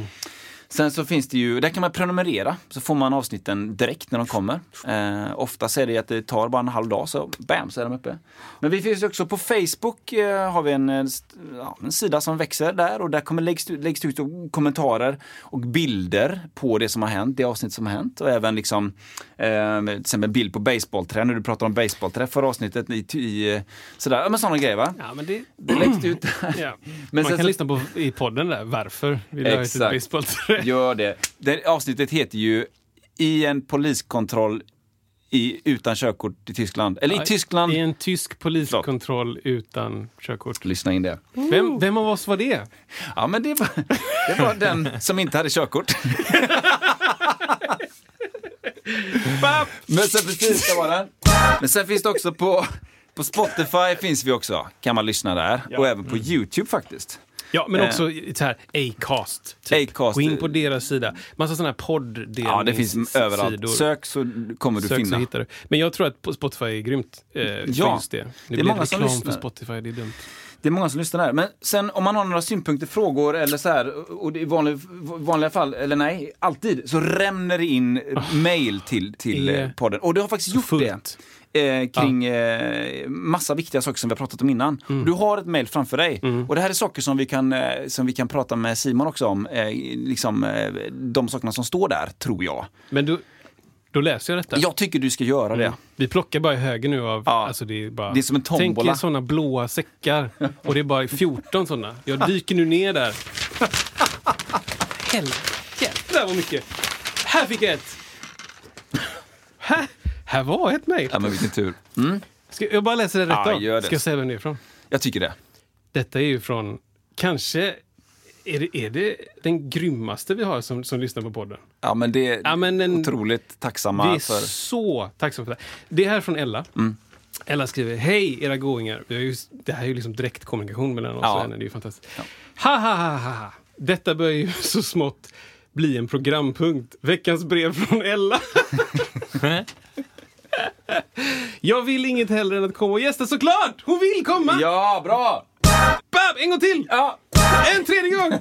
Sen så finns det ju, där kan man prenumerera så får man avsnitten direkt när de kommer. Eh, oftast är det att det tar bara en halv dag så bam så är de uppe. Men vi finns också på Facebook eh, har vi en, eh, ja, en sida som växer där och där kommer läggs, ut- läggs ut kommentarer och bilder på det som har hänt, det avsnitt som har hänt och även liksom eh, till exempel bild på baseballträ när du pratar om baseballträ förra avsnittet i, i sådär, ja men sådana grejer va. Ja, men det, Det läggs ut ja. Men Man sen kan så- lyssna på i podden där, varför vi la ut ett Exakt. Gör det. det. Avsnittet heter ju I en poliskontroll i, utan körkort i Tyskland. Eller i Tyskland. I en tysk poliskontroll utan körkort. Lyssna in det. Vem, vem av oss var det? Ja, men det var, det var den som inte hade körkort. men sen precis, det var den. Men sen finns det också på, på Spotify finns vi också. Kan man lyssna där. Och även på YouTube faktiskt. Ja, men Eh. också så här Acast. Typ. Acast. Gå in på deras sida. Massa sådana här podddelningssidor. Ja, det finns överallt. Sök så kommer du Sök finna. så hittar du. Men jag tror att Spotify är grymt eh, för Ja, just det. Det, det är blir många som reklam för lyssnar. Spotify, det är dumt. Det är många som lyssnar där. Men sen om man har några synpunkter, frågor eller så här, och det i vanliga, vanliga fall, eller nej, alltid, så rämner det in mail till, till. Det eh, podden. Och du har faktiskt så gjort fullt. det. Eh, kring eh, massa viktiga saker som vi har pratat om innan. Mm. Du har ett mail framför dig. Och det här är saker som vi kan, eh, som vi kan prata med Simon också om. Eh, liksom, eh, de sakerna som står där, tror jag. Men du, då läser jag detta. Jag tycker du ska göra det. Vi plockar bara i höger nu av... Ja. Alltså det, är bara, Det är som en Tänk tombola. er såna blåa säckar. Och det är bara 14 såna. Jag dyker nu ner där. Helvete, jävlar vad mycket. Här fick jag ett. Här, här var ett mejl. Ja, men vilken tur. Mm, Ska jag bara läsa det rätt Ja, av? gör det. Ska jag säga vem det är ifrån? jag tycker det. Detta är ju från, kanske, är det, är det den grymmaste vi har som, som lyssnar på podden? Ja, men det är Ja, men en- otroligt tacksamma Vi är för... så tacksamma för det. Det är här från Ella. Mm. Ella skriver, hej era goingar. Det här är ju liksom direktkommunikation mellan oss Ja. och henne. Det är ju fantastiskt. Ha, ha, ha, ha, ha. Detta börjar ju så smått bli en programpunkt. Veckans brev från Ella. Jag vill inget hellre än att komma och gästa såklart! Hon vill komma! Ja, bra! Bam! En gång till! Ja. En tredje gång!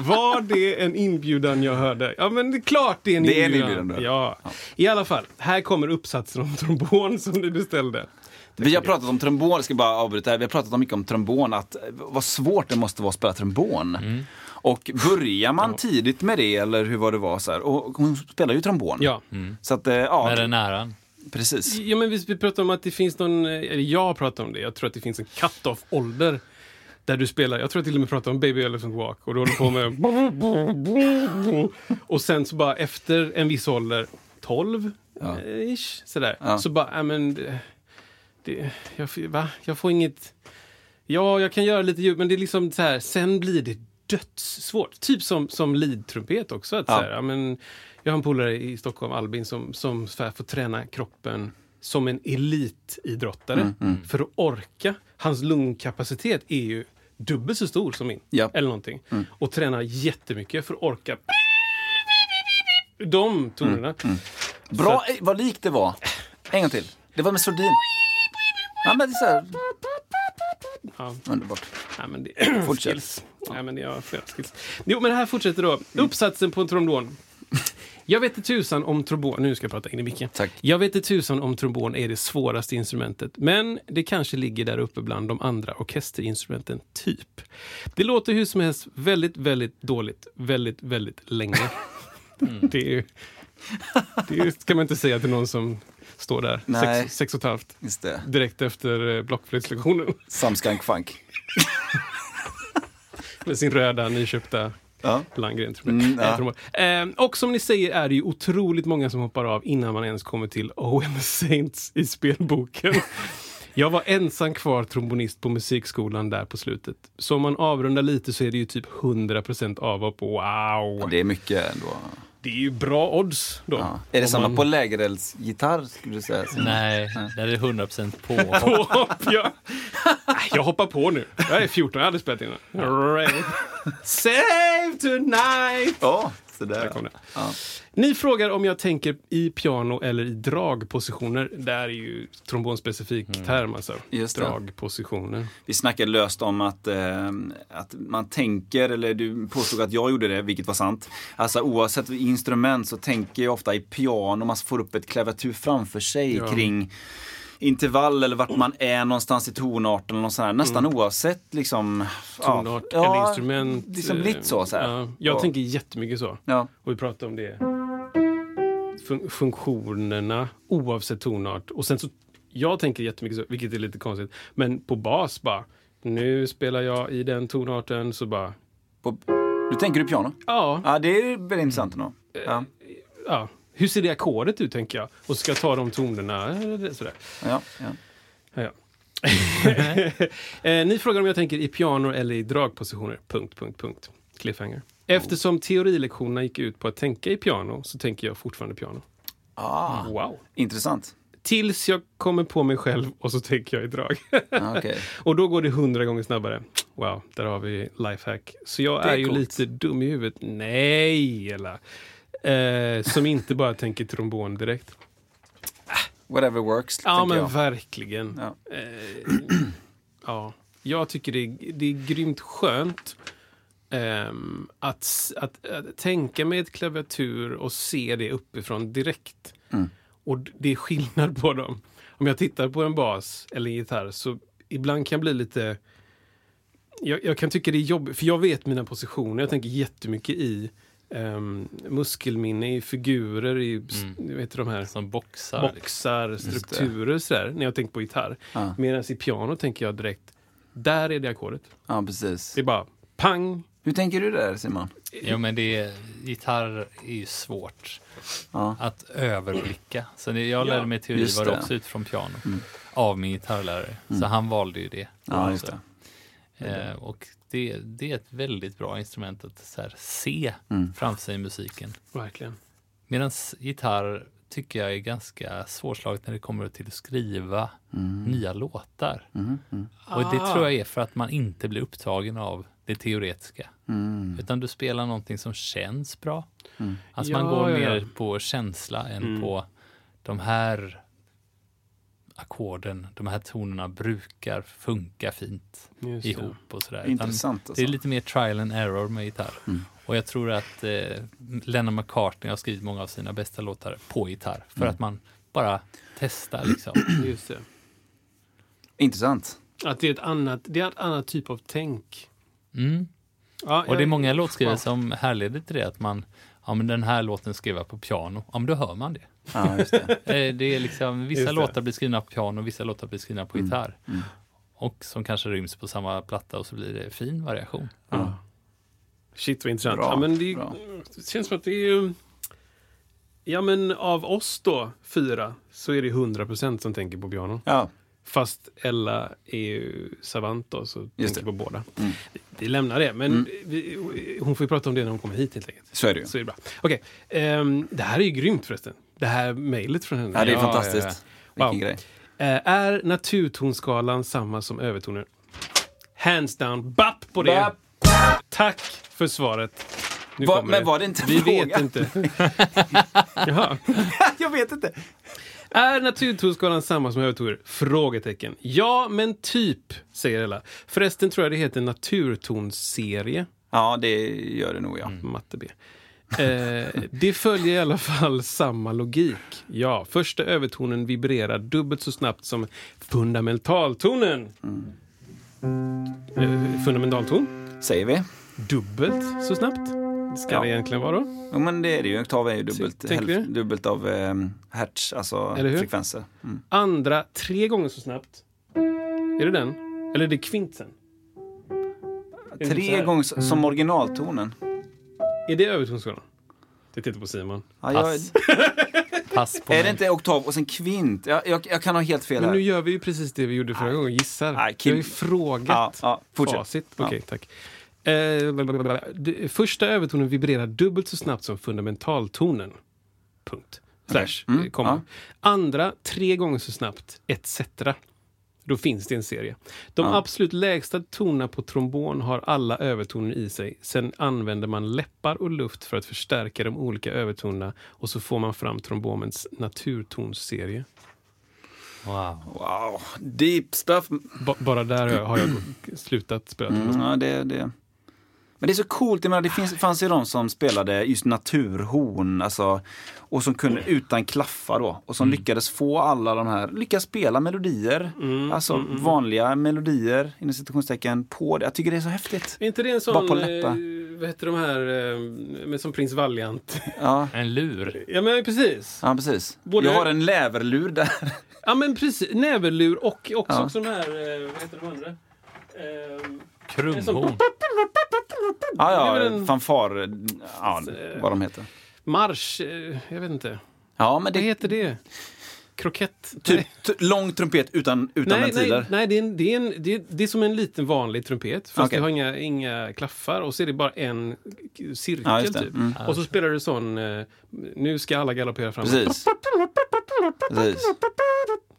Var det en inbjudan jag hörde? Ja, men det är klart det är en Det är en inbjudan. inbjudan, du. ja. I alla fall, här kommer uppsatsen om trombon som du beställde. Vi har pratat om trombon, ska bara avbryta här. Vi har pratat om mycket om trombon, att vad svårt det måste vara att spela trombon. Mm. Och börjar man tidigt med det, eller hur var det var, så här, och hon spelar ju trombon. Ja. Så att, eh, ja, Med den äran. Precis. Ja, men vi, vi pratade om att det finns någon, eller jag pratar om det, jag tror att det finns en cut-off-ålder där du spelar, jag tror jag till och med pratar om Baby Elephant Walk och du håller på med och sen så bara efter en viss ålder, 12 Ja. ish, sådär, Ja. så bara, ja men det, det, jag, va? jag får inget, ja jag kan göra lite ljud men det är liksom så här, sen blir det dödssvårt. Typ som, som lead-trumpet också. Att Ja. så här, men, jag har en polare i Stockholm, Albin, som, som får träna kroppen som en elitidrottare för att orka. Hans lungkapacitet är ju dubbelt så stor som min. Ja. Eller någonting. Och tränar jättemycket för att orka de tonerna. Bra, eh, vad likt det var. En gång till. Det var med Sordin. Ja, men det är så här. Ja. Underbart. Nej, men det, Fortsätt. skills. Nej, men jag har flera skills. Jo, men här fortsätter då. Uppsatsen på en trombon. Jag vet inte tusan om trombon... Nu ska jag prata in i micken. Tack. Jag vet inte tusan om trombon är det svåraste instrumentet, men det kanske ligger där uppe bland de andra orkesterinstrumenten, typ. Det låter hur som helst väldigt, väldigt dåligt, väldigt, väldigt länge. Det är ju... Det ska man inte säga till någon som står där, Nej. sex, sex och ett halvt, direkt efter eh, blockflöjtslektionen. Some skunk funk. Med sin röda nyköpta Ja. Landgren. Tror jag. Mm, ja. Eh, trummor. eh, och som ni säger är det ju otroligt många som hoppar av innan man ens kommer till the Saints i spelboken. Jag var ensam kvar trombonist på musikskolan där på slutet. Så om man avrundar lite så är det ju typ 100% avhopp. Wow! Det är mycket ändå. Det är ju bra odds då. Ja. Är det Om samma man- på lägereldsgitarr skulle du säga? Nej, där är det 100% påhopp. Påhopp, ja. Jag hoppar på nu. Jag är 14, jag har aldrig spelat innan. Save tonight! Ja, sådär. Där kom det. Ja. Ni frågar om jag tänker i piano eller i dragpositioner. Det här är ju trombonspecifik term alltså. Just det. Dragpositioner. Vi snackade löst om att, eh, att man tänker, eller du påstod att jag gjorde det, vilket var sant. Alltså oavsett instrument så tänker jag ofta i piano, man får upp ett klaviatur framför sig Ja. kring intervall eller vart man är någonstans i tonarten. Sånt här. Nästan oavsett liksom... Tonart ja, eller instrument. Liksom eh, blivit så. så här. Ja, jag Och- tänker jättemycket så. Ja. Och vi pratar om det. Fun- funktionerna oavsett tonart. Och sen så, jag tänker jättemycket så, vilket är lite konstigt. Men på bas bara, nu spelar jag i den tonarten så bara, På, du tänker du piano? ja, Ja, det är väldigt intressant ändå. Ja, ja. Hur ser det ackordet ut tänker jag? Och ska jag ta de tonerna? Sådär. ja, ja. Ja, eh, ni frågar om jag tänker i piano eller i dragpositioner. Punkt, punkt, punkt. Cliffhanger. Eftersom teorilektionerna gick ut på att tänka i piano så tänker jag fortfarande piano. Ah, Wow. intressant. Tills jag kommer på mig själv och så tänker jag i drag. Ja, okej. och då går det hundra gånger snabbare. Wow, där har vi lifehack. Så jag Det är är, ju lite dum i huvudet. Nej, eller eh, Som inte bara tänker trombon direkt. Whatever works, Ja, men jag. verkligen. Ja. Eh, ja, jag tycker det är, det är grymt skönt ehm, att, att, att tänka med ett klaviatur och se det uppifrån direkt. Mm. Och det är skillnad på dem. Om jag tittar på en bas eller en gitarr så ibland kan jag bli lite... Jag, jag kan tycka det är jobbigt, för jag vet mina positioner. Jag tänker jättemycket i um, muskelminne, i figurer, i mm. vet du, de här Som boxar. boxar, strukturer sådär, när jag tänker på gitarr. Ja. Medan i piano tänker jag direkt, där är det ackordet. Ja, precis. Det är bara pang. Hur tänker du där Simon? Jo, men det är, gitarr är ju svårt Ja. att överblicka. Så det, jag lärde Ja, mig teori just var det. det också utifrån piano. Av min gitarrlärare. Så han valde ju det. Ja, just det. Eh, och det, det är ett väldigt bra instrument att så här, se Mm. framför sig i musiken. Verkligen. Medan gitarr tycker jag är ganska svårslaget när det kommer till att skriva nya låtar. Mm, mm, Och det Ah. tror jag är för att man inte blir upptagen av det teoretiska. mm. Utan du spelar någonting som känns bra. Mm. Alltså Ja, man går ja, mer ja. på känsla än Mm. på de här ackorden, de här tonerna brukar funka fint Just det. ihop och sådär. Intressant Det alltså. är lite mer trial and error med gitarr. Mm. Och jag tror att eh, Lennon McCartney har skrivit många av sina bästa låtar på gitarr. För Mm. att man bara testar liksom. Just det. Intressant. Att det är ett annat, det är ett annat typ av tänk. Mm. Ja, Och det är många låtskrivare wow. som härleder till det. Att man, ja men den här låten skrev jag på piano. Ja men då hör man det. Ja, just det. Eh, Det är liksom, vissa Just det. låtar blir skrivna på piano, vissa låtar blir skrivna på Mm. gitarr. Mm. Och som kanske ryms på samma platta och så blir det fin variation. Ja. Shit vad intressant. Bra, Ja, men det, det känns som att det är ju... Ja men av oss då, fyra, så är det 100% som tänker på piano. Ja, Fast Ella är ju savant då, så Just tänker det. på båda. Mm. Vi, lämnar det, men vi, hon får ju prata om det när hon kommer hit helt enkelt. Så är det ju. Så är det bra. Okej, ehm, det här är ju grymt förresten. Det här mejlet från henne. Ja, det är fantastiskt. ja. Vilken Wow. grej. Eh, är naturtonskalan samma som övertoner? Hands down, bapp på det! Bapp. Tack för svaret. Nu Va, men var det inte en Vi fråga? vet inte. Jaha. jag vet inte. Är naturtonskalan samma som övertoner? Frågetecken. Ja, men typ, säger Ella. Förresten tror jag det heter naturtonserie. Ja, det gör det nog ja. Matte B. Eh, det följer i alla fall samma logik. Ja, första övertonen vibrerar dubbelt så snabbt som fundamentaltonen. Eh, fundamentalton? Säger vi. Dubbelt så snabbt ska Ja. det egentligen vara. då. Jo, men det är det ju. Oktav är ju dubbelt, du? dubbelt av eh, hertz, alltså frekvenser. Mm. Andra tre gånger så snabbt. Är det den? Eller är det kvintsen? Tre gånger som originaltonen. Är det övertonskalan? Jag tittar på Simon. Ja, jag, Pass. Pass på är mig. det inte oktav och sen kvint? Jag, jag, jag kan ha helt fel Men nu gör vi ju precis det vi gjorde förra gången, gissar. Nej, Vi har ju Kim- frågat ja, fortsätt. facit. Okej, tack. Eh, blablabla. Första övertonen vibrerar dubbelt så snabbt som fundamentaltonen. Punkt. Slash, Mm, eh. Andra tre gånger så snabbt, etc. Då finns det en serie. De Ja. absolut lägsta tonerna på trombon har alla övertoner i sig. Sen använder man läppar och luft för att förstärka de olika övertonerna och så får man fram trombomens naturtonsserie. Wow. Wow, deep stuff. Ba- bara där har jag, har jag slutat spela trombon. Mm, ja, det, det. Men det är så coolt, jag menar, det finns, fanns ju de som spelade just naturhorn, alltså, och som kunde utan klaffar då, och som lyckades få alla de här, lyckas spela melodier, alltså vanliga melodier inom citationstecken på det. Jag tycker det är så häftigt. Är inte det en Bara sån, på eh, läppar. vad heter de här, eh, med som prins Valiant? Ja, En lur. ja men precis. ja precis. Både- Jag har en läverlur där. Ja men precis, näverlur och också, Ja. också de här, eh, vad heter de andra? Ehm, Krumhorn. Ja, Det är ja, väl en- fanfar, ja, vad de heter. marsch, eh, jag vet inte. Ja, men Vad det är heter det? Krokett? typ Nej. t- lång trumpet utan, utan Nej, ventiler. nej, nej det, är en, det, är en, det, är, det är som en liten vanlig trumpet. Fast Okej. det har inga, inga klaffar och så är det bara en cirkel Ja, just det. typ. Mm. Och så spelar du sån, eh, nu ska alla galoppera fram. Precis. Precis.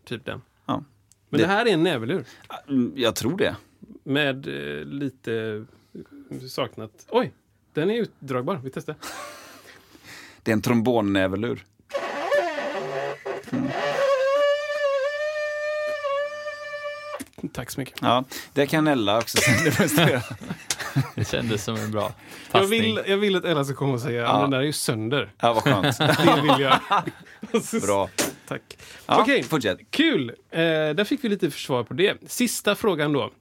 Typ den. Ja. Men det, här är en näverlur. Mm, Jag tror det. Med eh, lite saknat. Oj, den är utdragbar. Vi testar. Det är en trombonnäverlur. Tack så mycket. Ja, det kan Ella också demonstrera. Det kändes som en bra Jag passning. vill, jag vill att Ella ska komma och säga att Ja. den där är ju sönder. Ja, vad skönt. Det vill jag. Bra. Tack. Ja, Okej. fortsätt. Kul! Eh, där fick vi lite försvar på det. Sista frågan då.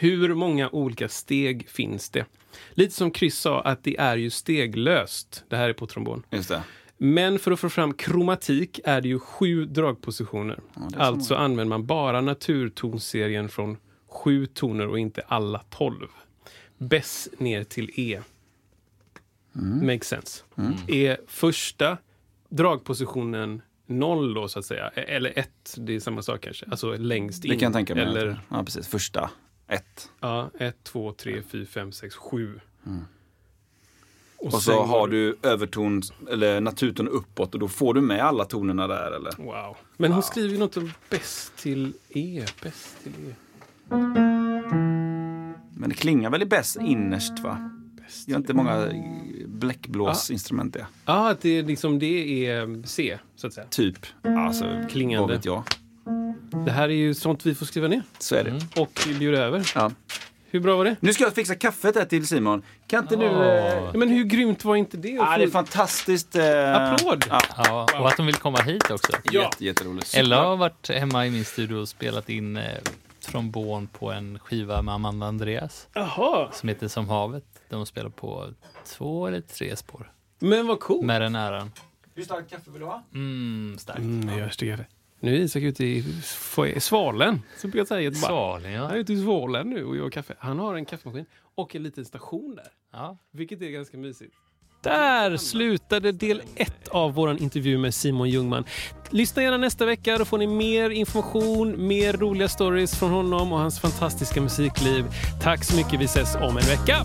Hur många olika steg finns det? Lite som Chris sa, att det är ju steglöst. Det här är på trombon. Just det. Men för att få fram kromatik är det ju sju dragpositioner. så alltså använder man bara naturtonserien från sju toner och inte alla tolv. Bess ner till E. Mm. Makes sense. Är första dragpositionen noll då så att säga, E- eller ett, det är samma sak kanske. Alltså längst in. Det kan jag tänka mig. Eller Ja, precis. Första. Ett. ja, ett, två, tre, fyra, fem, sex, sju. Och sen så har du överton, eller naturton uppåt och då får du med alla tonerna där eller? Wow. Men hon skriver ju något om bäst till E. Bäst till E. Men det klingar väl i bäst innerst va? Bäst Det är inte många bläckblåsinstrument det. Ja, att det, är liksom, det är C, så att säga. Typ. Alltså, Klingande. vad vet jag. Det här är ju sånt vi får skriva ner Så är det. och bjuda över. Ja. Hur bra var det? Nu ska jag fixa kaffet här till Simon. Kan inte du... Eh... Ja, Men hur grymt var inte det? Ja, det är fantastiskt. Eh... Applåd! Ja, Ja, och att de vill komma hit också. Ja. Jätte, jätteroligt. Ella har varit hemma i min studio och spelat in eh, trombon på en skiva med Amanda Andreas Jaha, som heter Som havet. De spelar på två eller tre spår. men vad coolt. Med den äran. Hur starkt kaffe vill du ha? Mm, starkt. Mm, jag det. Nu är Isak ute i Svalen, som jag säga. Bara. Svalen, Han är ja. ute i Svalen nu och gör kaffe. Han har en kaffemaskin och en liten station där. ja. Vilket är ganska mysigt. Där slutade del ett av vår intervju med Simon Ljungman. lyssna gärna nästa vecka. Då får ni mer information, mer roliga stories från honom och hans fantastiska musikliv. Tack så mycket. Vi ses om en vecka.